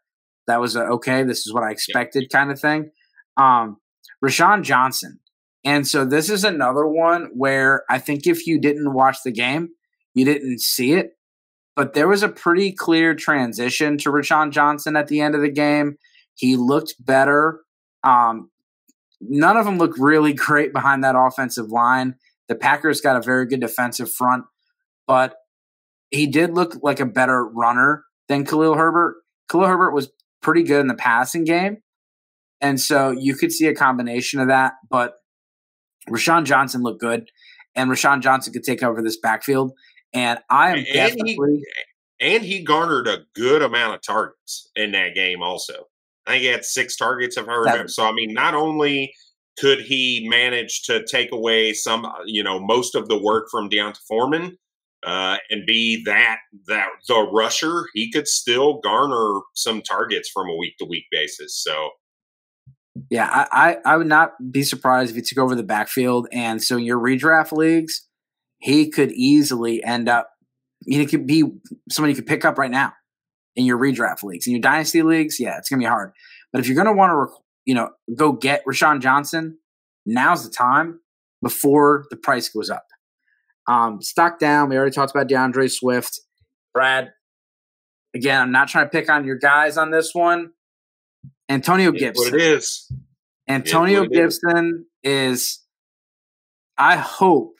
that was a okay. This is what I expected kind of thing. Um, Roschon Johnson, and so this is another one where I think if you didn't watch the game, you didn't see it but there was a pretty clear transition to Roschon Johnson at the end of the game. He looked better. Um, none of them looked really great behind that offensive line. The Packers got a very good defensive front, but he did look like a better runner than Khalil Herbert. Khalil Herbert was pretty good in the passing game. And so you could see a combination of that, but Roschon Johnson looked good, and Roschon Johnson could take over this backfield. And I am And he- and he garnered a good amount of targets in that game. Also, I think he had six targets. If I remember, so I mean, not only could he manage to take away some, you know, most of the work from D'Onta Foreman, uh, and be that that the rusher, he could still garner some targets from a week to week basis. So Yeah, I, I, I would not be surprised if he took over the backfield. And so in your redraft leagues, he could easily end up, he could be someone you could pick up right now in your redraft leagues. In your dynasty leagues, yeah, it's going to be hard. But if you're going to want to, you know, go get Roschon Johnson, now's the time before the price goes up. Um, stock down. We already talked about D'Andre Swift. Brad, again, I'm not trying to pick on your guys on this one. Antonio it's Gibson. what it is. Antonio it is. Gibson is, I hope,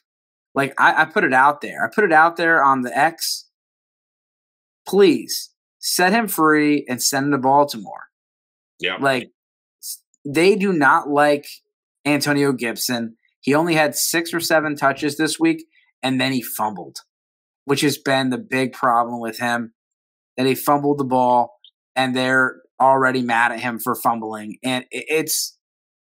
like I, I put it out there. I put it out there on the X. Please set him free and send him to Baltimore. Yeah, Like they do not like Antonio Gibson. He only had six or seven touches this week, and then he fumbled, which has been the big problem with him. That he fumbled the ball, and they're already mad at him for fumbling, and it's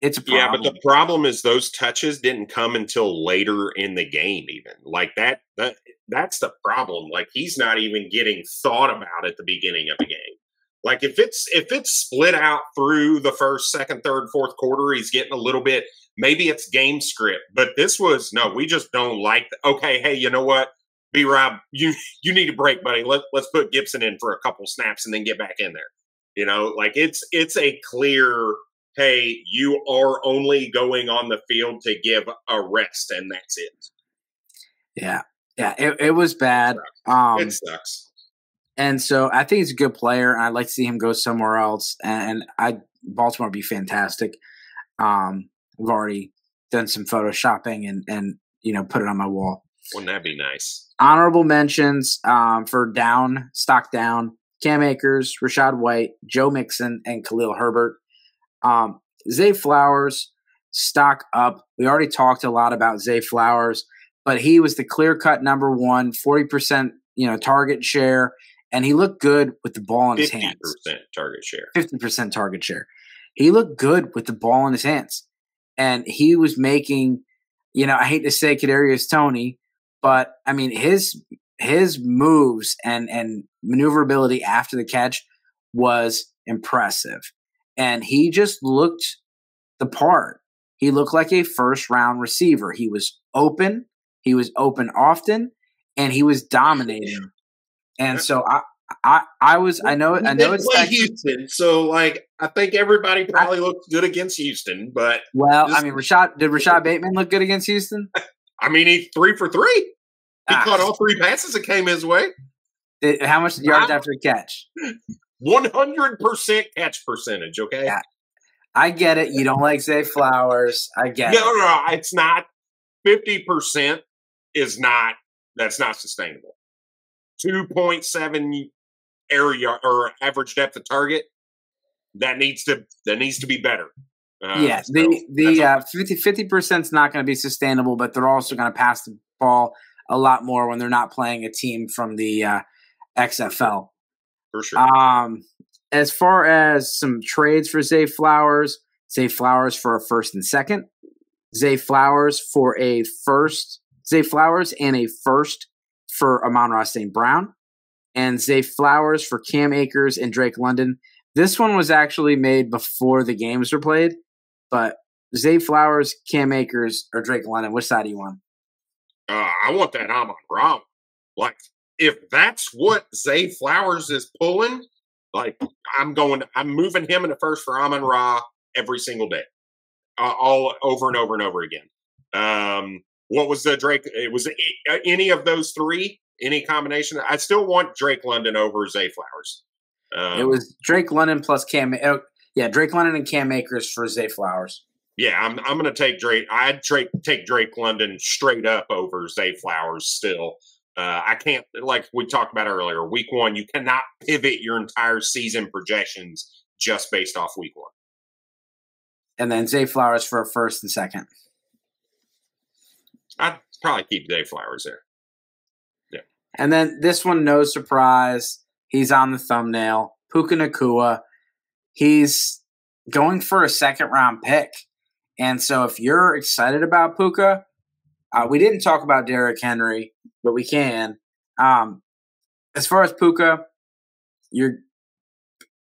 it's a problem. Yeah, but the problem is those touches didn't come until later in the game. Even like that, that that's the problem. Like he's not even getting thought about at the beginning of the game. Like if it's if it's split out through the first, second, third, fourth quarter, he's getting a little bit. Maybe it's game script, but this was no. We just don't like. The, okay, hey, you know what? B Rob, you you need a break, buddy. Let let's put Gibson in for a couple snaps and then get back in there. You know, like it's it's a clear hey, you are only going on the field to give a rest, and that's it. yeah, yeah, it, it was bad. Um, it sucks. and so I think he's a good player, and I'd like to see him go somewhere else. And I Baltimore would be fantastic. Um, I've already done some photoshopping and and you know put it on my wall. Wouldn't that be nice? Honorable mentions um, for down stock down: Cam Akers, Rachaad White, Joe Mixon, and Khalil Herbert. Um, Zay Flowers stock up. We already talked a lot about Zay Flowers, but he was the clear cut number one, forty percent you know target share, and he looked good with the ball in his hands. percent target share. Fifty percent target share. He looked good with the ball in his hands, and he was making. You know, I hate to say Kadarius Toney, but I mean his his moves and and maneuverability after the catch was impressive, and he just looked the part. He looked like a first round receiver. He was open. He was open often, and he was dominating. And so I, I, I was. I know. I know it's sexy. Houston, so like I think everybody probably looks good against Houston, but Well, I mean, Rashod did Rashod Bateman look good against Houston? I mean he's three for three. He Ah. caught all three passes that came his way. How much yards Wow. after the catch? One hundred percent catch percentage. Okay. Yeah. I get it. You don't like Zay Flowers. I get No, it. no, no, it's not. Fifty percent is not. That's not sustainable. two point seven area or average depth of target. That needs to that needs to be better. Uh, yeah, so the the uh, 50 percent is not going to be sustainable, but they're also going to pass the ball a lot more when they're not playing a team from the uh, XFL. For sure. Um, as far as some trades for Zay Flowers, Zay Flowers for a first and second, Zay Flowers for a first, Zay Flowers and a first for Amon-Ra St. Brown, and Zay Flowers for Cam Akers and Drake London. This one was actually made before the games were played, but Zay Flowers, Cam Akers, or Drake London, which side do you want? Uh, I want that Amon Ra. Like, if that's what Zay Flowers is pulling, like I'm going, I'm moving him in the first for Amon Ra every single day, uh, all over and over and over again. Um, what was the Drake? It was uh, any of those three, any combination. I still want Drake London over Zay Flowers. Um, it was Drake London plus Cam. Oh, yeah, Drake London and Cam Akers for Zay Flowers. Yeah, I'm I'm going to take Drake. I'd Drake, take Drake London straight up over Zay Flowers still. Uh, I can't, like we talked about earlier, week one, you cannot pivot your entire season projections just based off week one. And then Zay Flowers for a first and second. I'd probably keep Zay Flowers there. Yeah. And then this one, no surprise. He's on the thumbnail. Puka Nacua. He's going for a second round pick. And so if you're excited about Puka, uh, we didn't talk about Derrick Henry, but we can. Um, as far as Puka, you're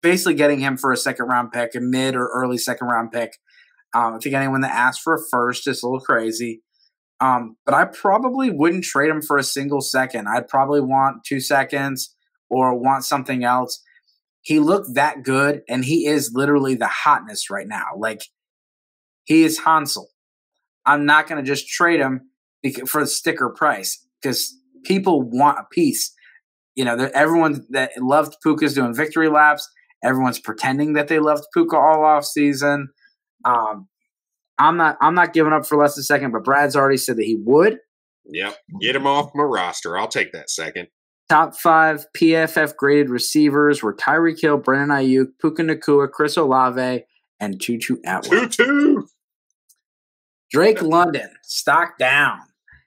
basically getting him for a second round pick, a mid or early second round pick. Um, I think anyone that asks for a first is a little crazy. Um, but I probably wouldn't trade him for a single second. I'd probably want two seconds or want something else. He looked that good, and he is literally the hotness right now. Like he is Hansel. I'm not going to just trade him for the sticker price because people want a piece. You know, everyone that loved Puka's doing victory laps. Everyone's pretending that they loved Puka all off season. Um, I'm not. I'm not giving up for less than a second. But Brad's already said that he would. Yep, get him off my roster. I'll take that second. Top five PFF graded receivers were Tyreek Hill, Brandon Aiyuk, Puka Nacua, Chris Olave, and Tutu Atwell. Tutu. Drake London, stock down.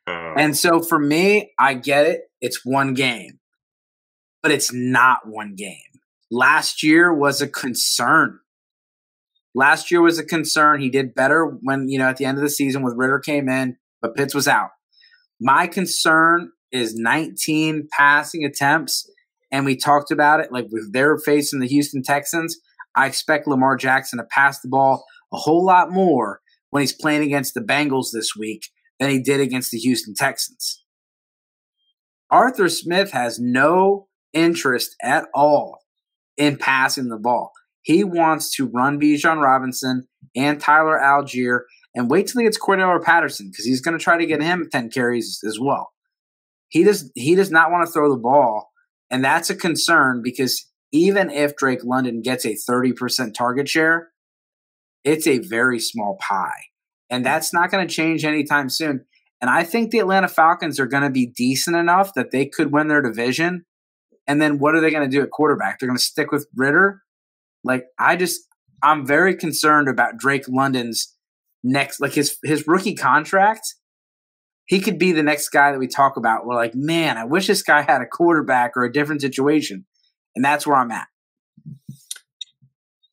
Uh, and so for me, I get it. It's one game, but it's not one game. Last year was a concern. Last year was a concern. He did better when, you know, at the end of the season with Ridder came in, but Pitts was out. My concern is 19 passing attempts. And we talked about it. Like if they're facing the Houston Texans, I expect Lamar Jackson to pass the ball a whole lot more when he's playing against the Bengals this week than he did against the Houston Texans. Arthur Smith has no interest at all in passing the ball. He wants to run Bijan Robinson and Tyler Allgeier and wait till he gets Cordarrelle Patterson because he's going to try to get him 10 carries as well. He does he does not want to throw the ball, and that's a concern because even if Drake London gets a 30% target share, it's a very small pie. And that's not going to change anytime soon. And I think the Atlanta Falcons are going to be decent enough that they could win their division. And then what are they going to do at quarterback? They're going to stick with Ridder. Like I just, I'm very concerned about Drake London's next, like his his rookie contract. He could be the next guy that we talk about. We're like, man, I wish this guy had a quarterback or a different situation. And that's where I'm at.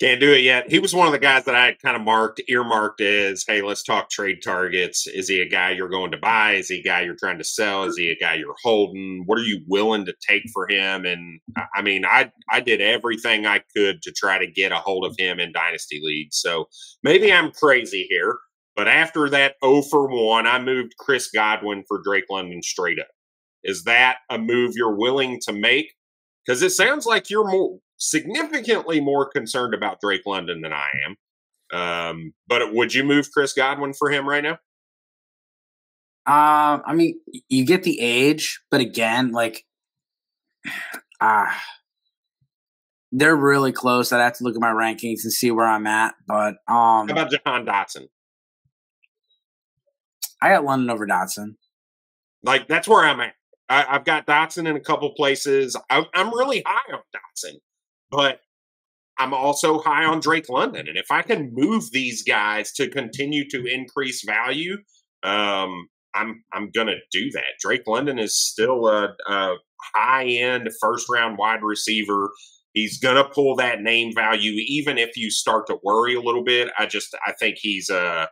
Can't do it yet. He was one of the guys that I had kind of marked, earmarked as, hey, let's talk trade targets. Is he a guy you're going to buy? Is he a guy you're trying to sell? Is he a guy you're holding? What are you willing to take for him? And I mean, I I did everything I could to try to get a hold of him in dynasty League. So maybe I'm crazy here, but after that 0 for 1, I moved Chris Godwin for Drake London straight up. Is that a move you're willing to make? Because it sounds like you're more significantly more concerned about Drake London than I am. Um, but would you move Chris Godwin for him right now? Um, I mean, you get the age, but again, like, ah, uh, they're really close. I'd have to look at my rankings and see where I'm at. But um, how about Jahan Dotson? I got London over Dotson. Like that's where I'm at. I, have got Dotson in a couple places. I, I'm really high on Dotson, but I'm also high on Drake London. And if I can move these guys to continue to increase value, um, I'm I'm gonna do that. Drake London is still a, a high end first round wide receiver. He's gonna pull that name value, even if you start to worry a little bit. I just I think he's a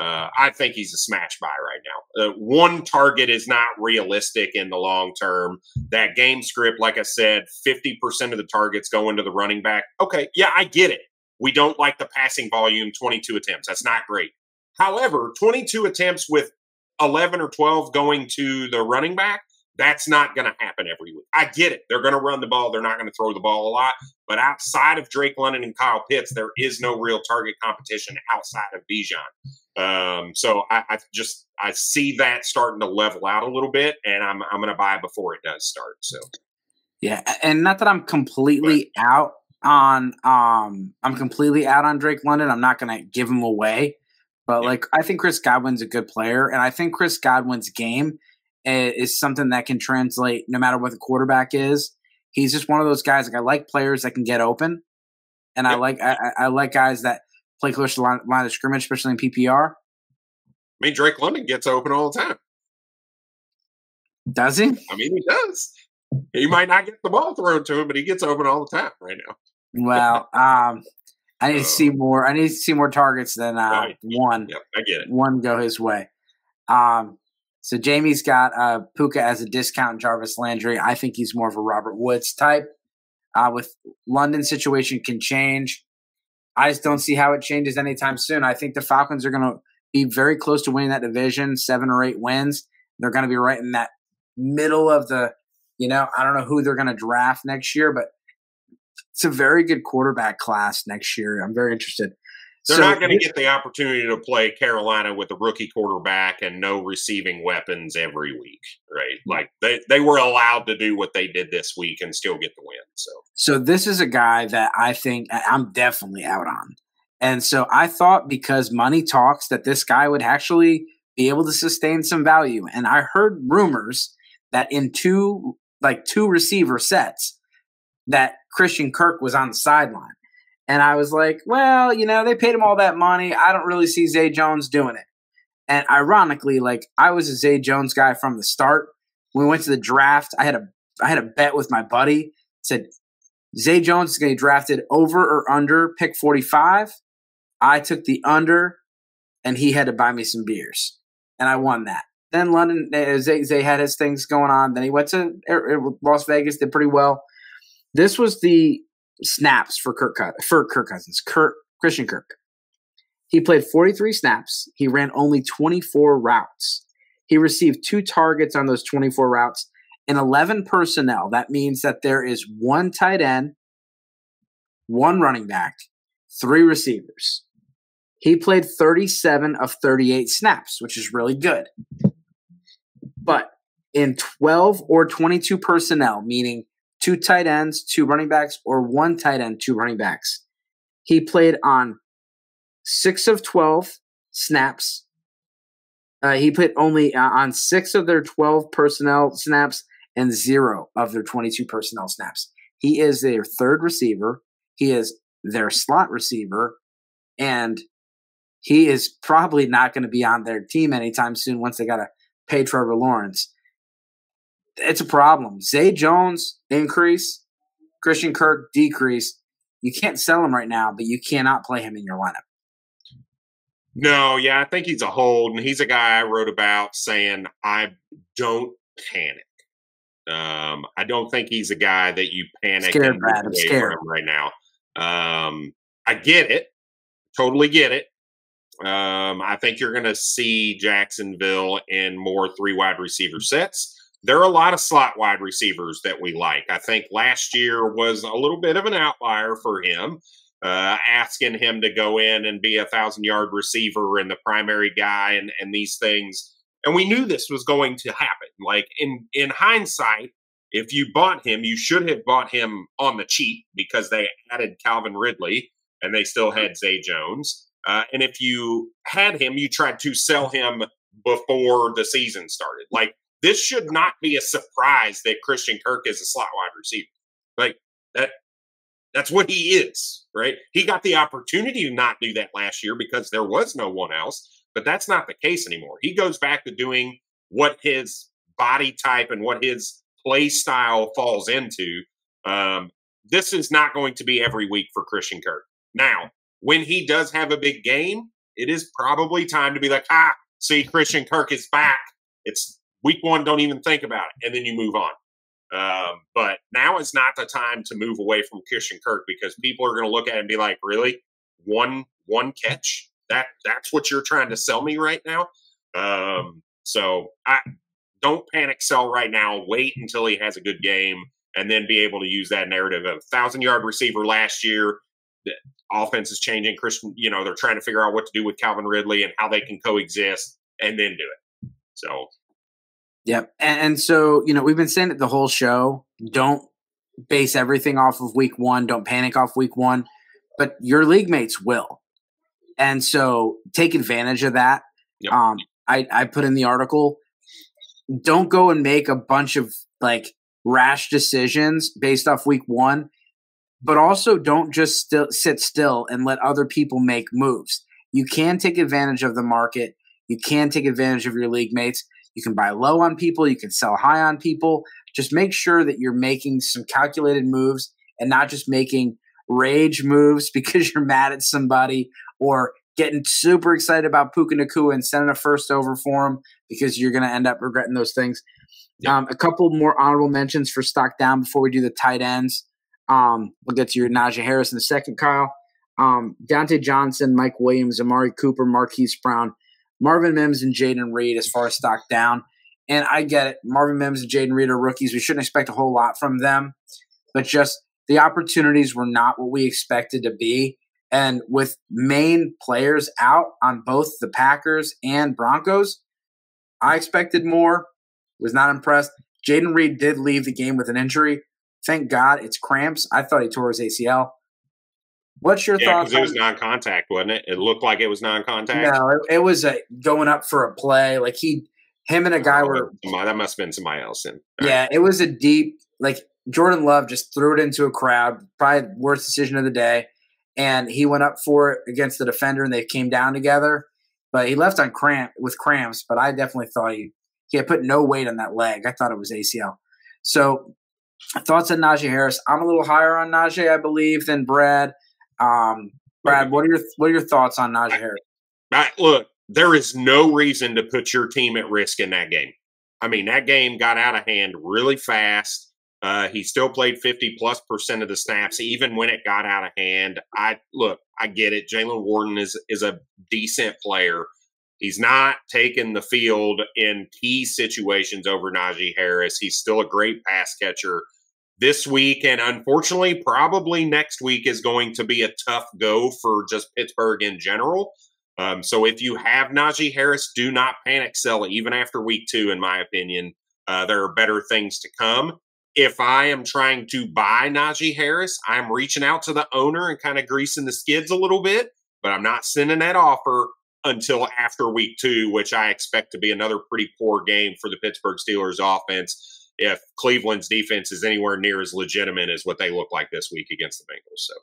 uh, I think he's a smash buy right now. Uh, one target is not realistic in the long term. That game script, like I said, 50% of the targets go into the running back. Okay, yeah, I get it. We don't like the passing volume, 22 attempts. That's not great. However, 22 attempts with 11 or 12 going to the running back, that's not going to happen every week. I get it. They're going to run the ball. They're not going to throw the ball a lot. But outside of Drake London and Kyle Pitts, there is no real target competition outside of Bijan. Um, so I, I, just I see that starting to level out a little bit, and I'm I'm going to buy before it does start. So yeah, and not that I'm completely but, out on um I'm completely out on Drake London. I'm not going to give him away, but yeah. like I think Chris Godwin's a good player, and I think Chris Godwin's game is something that can translate no matter what the quarterback is. He's just one of those guys. Like I like players that can get open, and yep. I like I, I, like guys that play close to the line, line of scrimmage, especially in PPR. I mean, Drake London gets open all the time. Does he? I mean, he does. He might not get the ball thrown to him, but he gets open all the time right now. Well, um, I need to see more. I need to see more targets than uh, right. one. Yep, I get it. One go his way. Um, so Jamie's got uh, Puka as a discount Jarvis Landry. I think he's more of a Robert Woods type. Uh, with London situation can change. I just don't see how it changes anytime soon. I think the Falcons are going to be very close to winning that division, seven or eight wins. They're going to be right in that middle of the, you know, I don't know who they're going to draft next year, but it's a very good quarterback class next year. I'm very interested. They're so, not going to get the opportunity to play Carolina with a rookie quarterback and no receiving weapons every week, right? Like they, they were allowed to do what they did this week and still get the win. So, so this is a guy that I think I'm definitely out on. And so I thought because money talks that this guy would actually be able to sustain some value. And I heard rumors that in two like two receiver sets that Christian Kirk was on the sideline. And I was like, well, you know, they paid him all that money. I don't really see Zay Jones doing it. And ironically, like I was a Zay Jones guy from the start. When we went to the draft, I had a I had a bet with my buddy. Said Zay Jones is going to be drafted over or under pick 45. I took the under, and he had to buy me some beers, and I won that. Then London, uh, Zay, Zay had his things going on. Then he went to Las Vegas, did pretty well. This was the snaps for Kirk for Kirk Cousins, Kirk Christian Kirk. He played 43 snaps. He ran only 24 routes. He received two targets on those 24 routes and 11 personnel. That means that there is one tight end, one running back, three receivers. He played 37 of 38 snaps, which is really good. But in 12 or 22 personnel, meaning two tight ends, two running backs, or one tight end, two running backs. He played on six of 12 snaps. Uh, he put only uh, on six of their 12 personnel snaps and zero of their 22 personnel snaps. He is their third receiver. He is their slot receiver. And he is probably not going to be on their team anytime soon once they got to pay Trevor Lawrence it's a problem. Zay Jones increase, Christian Kirk decrease. You can't sell him right now, but you cannot play him in your lineup. No, yeah, I think he's a hold, and he's a guy I wrote about saying I don't panic. Um, I don't think he's a guy that you panic scared, Brad, I'm scared. right now. Um, I get it, totally get it. Um, I think you're going to see Jacksonville in more three wide receiver sets there are a lot of slot wide receivers that we like. I think last year was a little bit of an outlier for him, uh, asking him to go in and be a thousand yard receiver and the primary guy and, and these things. And we knew this was going to happen. Like in in hindsight, if you bought him, you should have bought him on the cheap because they added Calvin Ridley and they still had Zay Jones. Uh, and if you had him, you tried to sell him before the season started. Like this should not be a surprise that Christian Kirk is a slot wide receiver. Like that, that's what he is, right? He got the opportunity to not do that last year because there was no one else, but that's not the case anymore. He goes back to doing what his body type and what his play style falls into. Um, this is not going to be every week for Christian Kirk. Now, when he does have a big game, it is probably time to be like, ah, see, Christian Kirk is back. It's week one, don't even think about it. And then you move on. Um, but now is not the time to move away from Christian Kirk because people are going to look at it and be like, really? One one catch? That that's what you're trying to sell me right now? Um, so I don't panic sell right now. Wait until he has a good game and then be able to use that narrative of thousand yard receiver last year. The offense is changing. Christian, you know, they're trying to figure out what to do with Calvin Ridley and how they can coexist and then do it. So Yep. And, and, so, you know, we've been saying it the whole show. Don't base everything off of week one. Don't panic off week one. But your league mates will. And so take advantage of that. Yep. Um, I, I put in the article. Don't go and make a bunch of like rash decisions based off week one, but also don't just still sit still and let other people make moves. You can take advantage of the market. You can take advantage of your league mates you can buy low on people, you can sell high on people. Just make sure that you're making some calculated moves and not just making rage moves because you're mad at somebody or getting super excited about Puka Nacua and sending a first over for him because you're going to end up regretting those things. Um, a couple more honorable mentions for stock down before we do the tight ends. Um, we'll get to your Najee Harris in a second, Kyle. Um, Diontae Johnson, Mike Williams, Amari Cooper, Marquise Brown. Marvin Mims and Jayden Reed as far as stock down. And I get it. Marvin Mims and Jayden Reed are rookies. We shouldn't expect a whole lot from them, but just the opportunities were not what we expected to be. And with main players out on both the Packers and Broncos, I expected more. Was not impressed. Jayden Reed did leave the game with an injury. Thank God it's cramps. I thought he tore his ACL. What's your thoughts? yeah, thoughts? It was non-contact, wasn't it? It looked like it was non-contact. No, it, it was a, going up for a play. Like he, him and a oh, guy oh, were. That must have been somebody else. In. Yeah, it was a deep. Like Jordan Love just threw it into a crowd. Probably worst decision of the day, and he went up for it against the defender, and they came down together. But he left on cramp with cramps. But I definitely thought he he had put no weight on that leg. I thought it was ACL. So thoughts on Najee Harris? I'm a little higher on Najee, I believe, than Brad. Um, Brad, what are your what are your thoughts on Najee Harris? I, look, there is no reason to put your team at risk in that game. I mean, that game got out of hand really fast. Uh, he still played 50 plus percent of the snaps, even when it got out of hand. I look, I get it. Jaylen Warren is is a decent player. He's not taking the field in key situations over Najee Harris. He's still a great pass catcher this week and unfortunately probably next week is going to be a tough go for just Pittsburgh in general. Um, so if you have Najee Harris, do not panic sell it even after week two. In my opinion, uh, there are better things to come. If I am trying to buy Najee Harris, I'm reaching out to the owner and kind of greasing the skids a little bit, but I'm not sending that offer until after week two, which I expect to be another pretty poor game for the Pittsburgh Steelers offense if Cleveland's defense is anywhere near as legitimate as what they look like this week against the Bengals. So.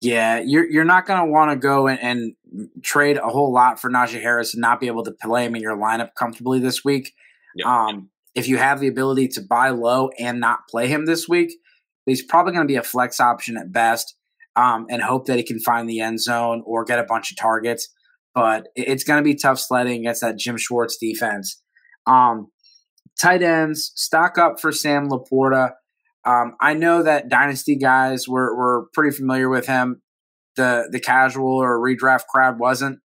Yeah, you're you're not going to want to go and, and, trade a whole lot for Najee Harris and not be able to play him in your lineup comfortably this week. Yep. Um, if you have the ability to buy low and not play him this week, he's probably going to be a flex option at best, um, and hope that he can find the end zone or get a bunch of targets. But it's going to be tough sledding against that Jim Schwartz defense. Um, tight ends, stock up for Sam LaPorta. Um, I know that dynasty guys were, were pretty familiar with him. The the casual or redraft crowd wasn't.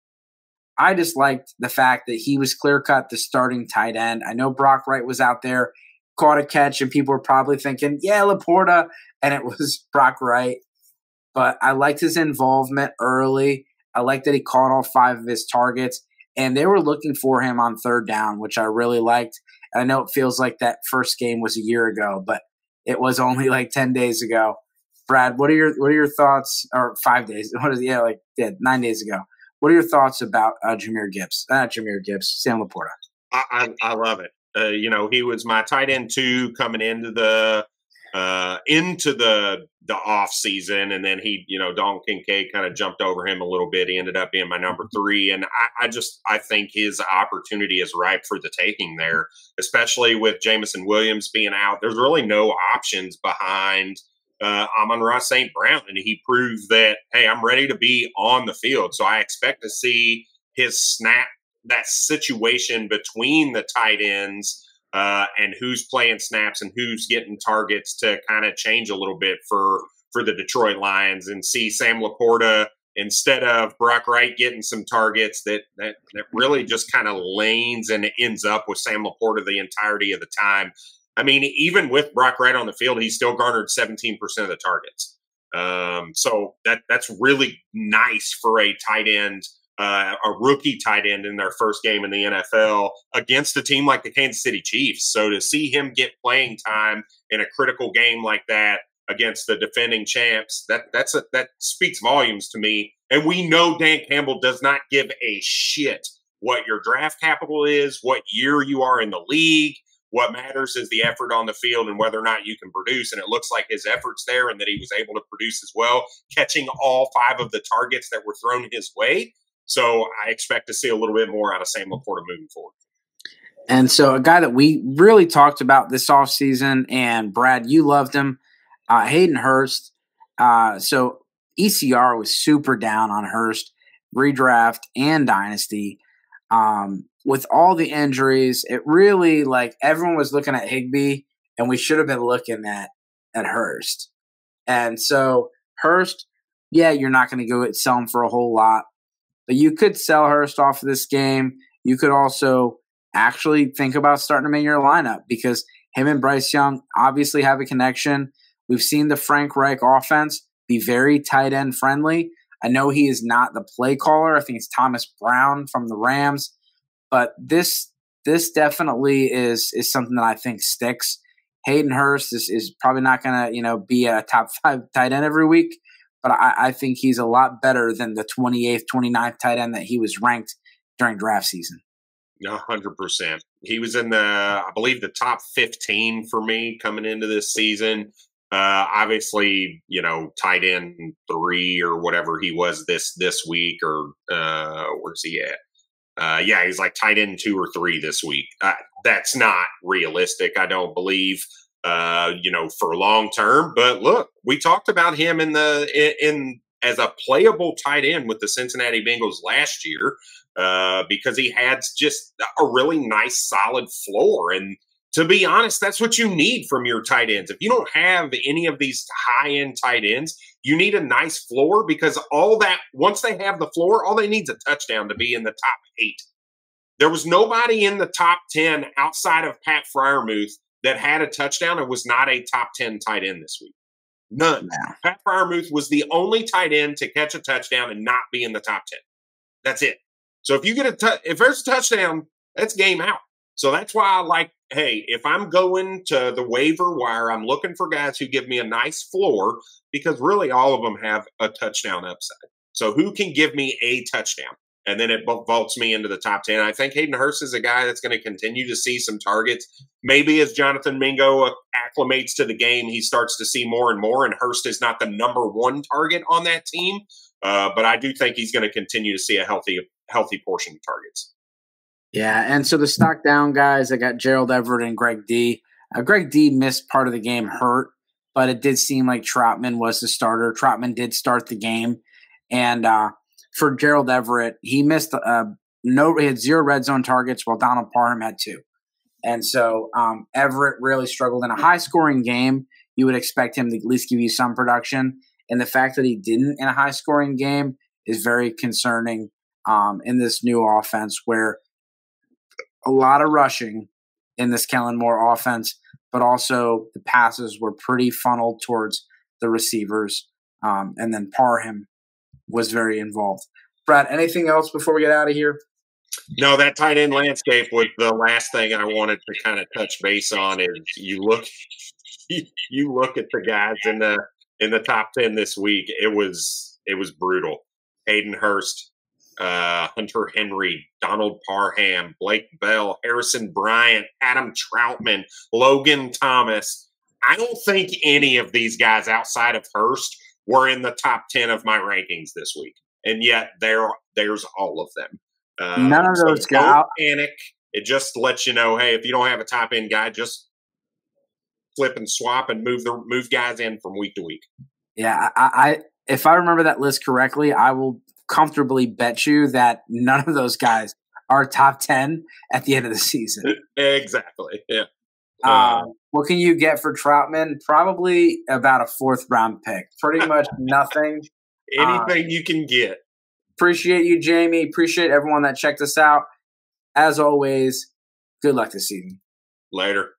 I just liked the fact that he was clear cut the starting tight end. I know Brock Wright was out there, caught a catch, and people were probably thinking, yeah, LaPorta, and it was Brock Wright. But I liked his involvement early. I liked that he caught all five of his targets, and they were looking for him on third down, which I really liked. I know it feels like that first game was a year ago, but it was only like 10 days ago. Brad, what are your what are your thoughts? Or five days? What is yeah, like yeah, nine days ago? What are your thoughts about uh, Jahmyr Gibbs? Uh, Jahmyr Gibbs, Sam LaPorta. I, I, I love it. Uh, you know, he was my tight end two coming into the uh, into the the off season, and then he, you know, Dalton Kincaid kind of jumped over him a little bit. He ended up being my number mm-hmm. three, and I, I, just I think his opportunity is ripe for the taking there, especially with Jameson Williams being out. There's really no options behind uh, Amon-Ra St. Brown, and he proved that hey, I'm ready to be on the field. So I expect to see his snap that situation between the tight ends uh, and who's playing snaps and who's getting targets to kind of change a little bit for for the Detroit Lions and see Sam LaPorta instead of Brock Wright getting some targets that that, that really just kind of lanes and ends up with Sam LaPorta the entirety of the time. I mean, even with Brock Wright on the field, he still garnered 17% of the targets. Um, so that that's really nice for a tight end uh, a rookie tight end in their first game in the NFL against a team like the Kansas City Chiefs. So to see him get playing time in a critical game like that against the defending champs, that that's a, that speaks volumes to me. And we know Dan Campbell does not give a shit what your draft capital is, what year you are in the league. What matters is the effort on the field and whether or not you can produce. And it looks like his efforts there and that he was able to produce as well, catching all five of the targets that were thrown his way so I expect to see a little bit more out of Sam LaPorta moving forward. And so a guy that we really talked about this offseason, and Brad, you loved him, uh, Hayden Hurst. Uh, so ECR was super down on Hurst, redraft and dynasty. Um, with all the injuries, it really like everyone was looking at Higbee, and we should have been looking at at Hurst. And so Hurst, yeah, you're not going to go sell him for a whole lot. But you could sell Hurst off of this game. You could also actually think about starting him in your lineup because him and Bryce Young obviously have a connection. We've seen the Frank Reich offense be very tight end friendly. I know he is not the play caller. I think it's Thomas Brown from the Rams, but this this definitely is is something that I think sticks. Hayden Hurst is, is probably not going to you know be a top five tight end every week, but I, I think he's a lot better than the 28th, 29th tight end that he was ranked during draft season. Hundred percent. He was in the, I believe, the top fifteen for me coming into this season. Uh, obviously, you know, tight end three or whatever he was this this week, or uh, where's he at? Uh, yeah, he's like tight end two or three this week. Uh, that's not realistic. I don't believe uh, you know, for long term. But look, we talked about him in the in, in as a playable tight end with the Cincinnati Bengals last year uh, because he had just a really nice, solid floor. And to be honest, that's what you need from your tight ends. If you don't have any of these high end tight ends, you need a nice floor because all that, once they have the floor, all they need is a touchdown to be in the top eight. There was nobody in the top 10 outside of Pat Freiermuth that had a touchdown and was not a top 10 tight end this week. None. Yeah. Pat Freiermuth was the only tight end to catch a touchdown and not be in the top 10. That's it. So if you get a t- if there's a touchdown, that's game out. So that's why I like, hey, if I'm going to the waiver wire, I'm looking for guys who give me a nice floor because really all of them have a touchdown upside. So who can give me a touchdown? And then it vaults me into the top 10. I think Hayden Hurst is a guy that's going to continue to see some targets. Maybe as Jonathan Mingo acclimates to the game, he starts to see more and more, and Hurst is not the number one target on that team. Uh, but I do think he's going to continue to see a healthy, healthy portion of targets. Yeah, and so the stock down guys, I got Gerald Everett and Greg D. Uh, Greg D missed part of the game hurt, but it did seem like Trautman was the starter. Trautman did start the game, and uh, for Gerald Everett, he missed uh, no, he had zero red zone targets while Donald Parham had two. And so um, Everett really struggled in a high scoring game. You would expect him to at least give you some production. And the fact that he didn't in a high scoring game is very concerning um, in this new offense where a lot of rushing in this Kellen Moore offense, but also the passes were pretty funneled towards the receivers. Um, and then Parham was very involved. Brad, anything else before we get out of here? No, that tight end landscape was the last thing I wanted to kind of touch base on. Is you look, you look at the guys in the in the top ten this week. It was it was brutal. Hayden Hurst, uh, Hunter Henry, Donald Parham, Blake Bell, Harrison Bryant, Adam Trautman, Logan Thomas. I don't think any of these guys outside of Hurst were in the top 10 of my rankings this week. And yet there there's all of them. Um, None of those so guys. panic. It just lets you know, hey, if you don't have a top end guy, just flip and swap and move the move guys in from week to week. Yeah, I, I if I remember that list correctly, I will comfortably bet you that none of those guys are top 10 at the end of the season. exactly. Yeah. Uh, what can you get for Trautman? Probably about a fourth round pick. Pretty much nothing. Anything uh, you can get. Appreciate you, Jamie. Appreciate everyone that checked us out. As always, good luck this season. Later.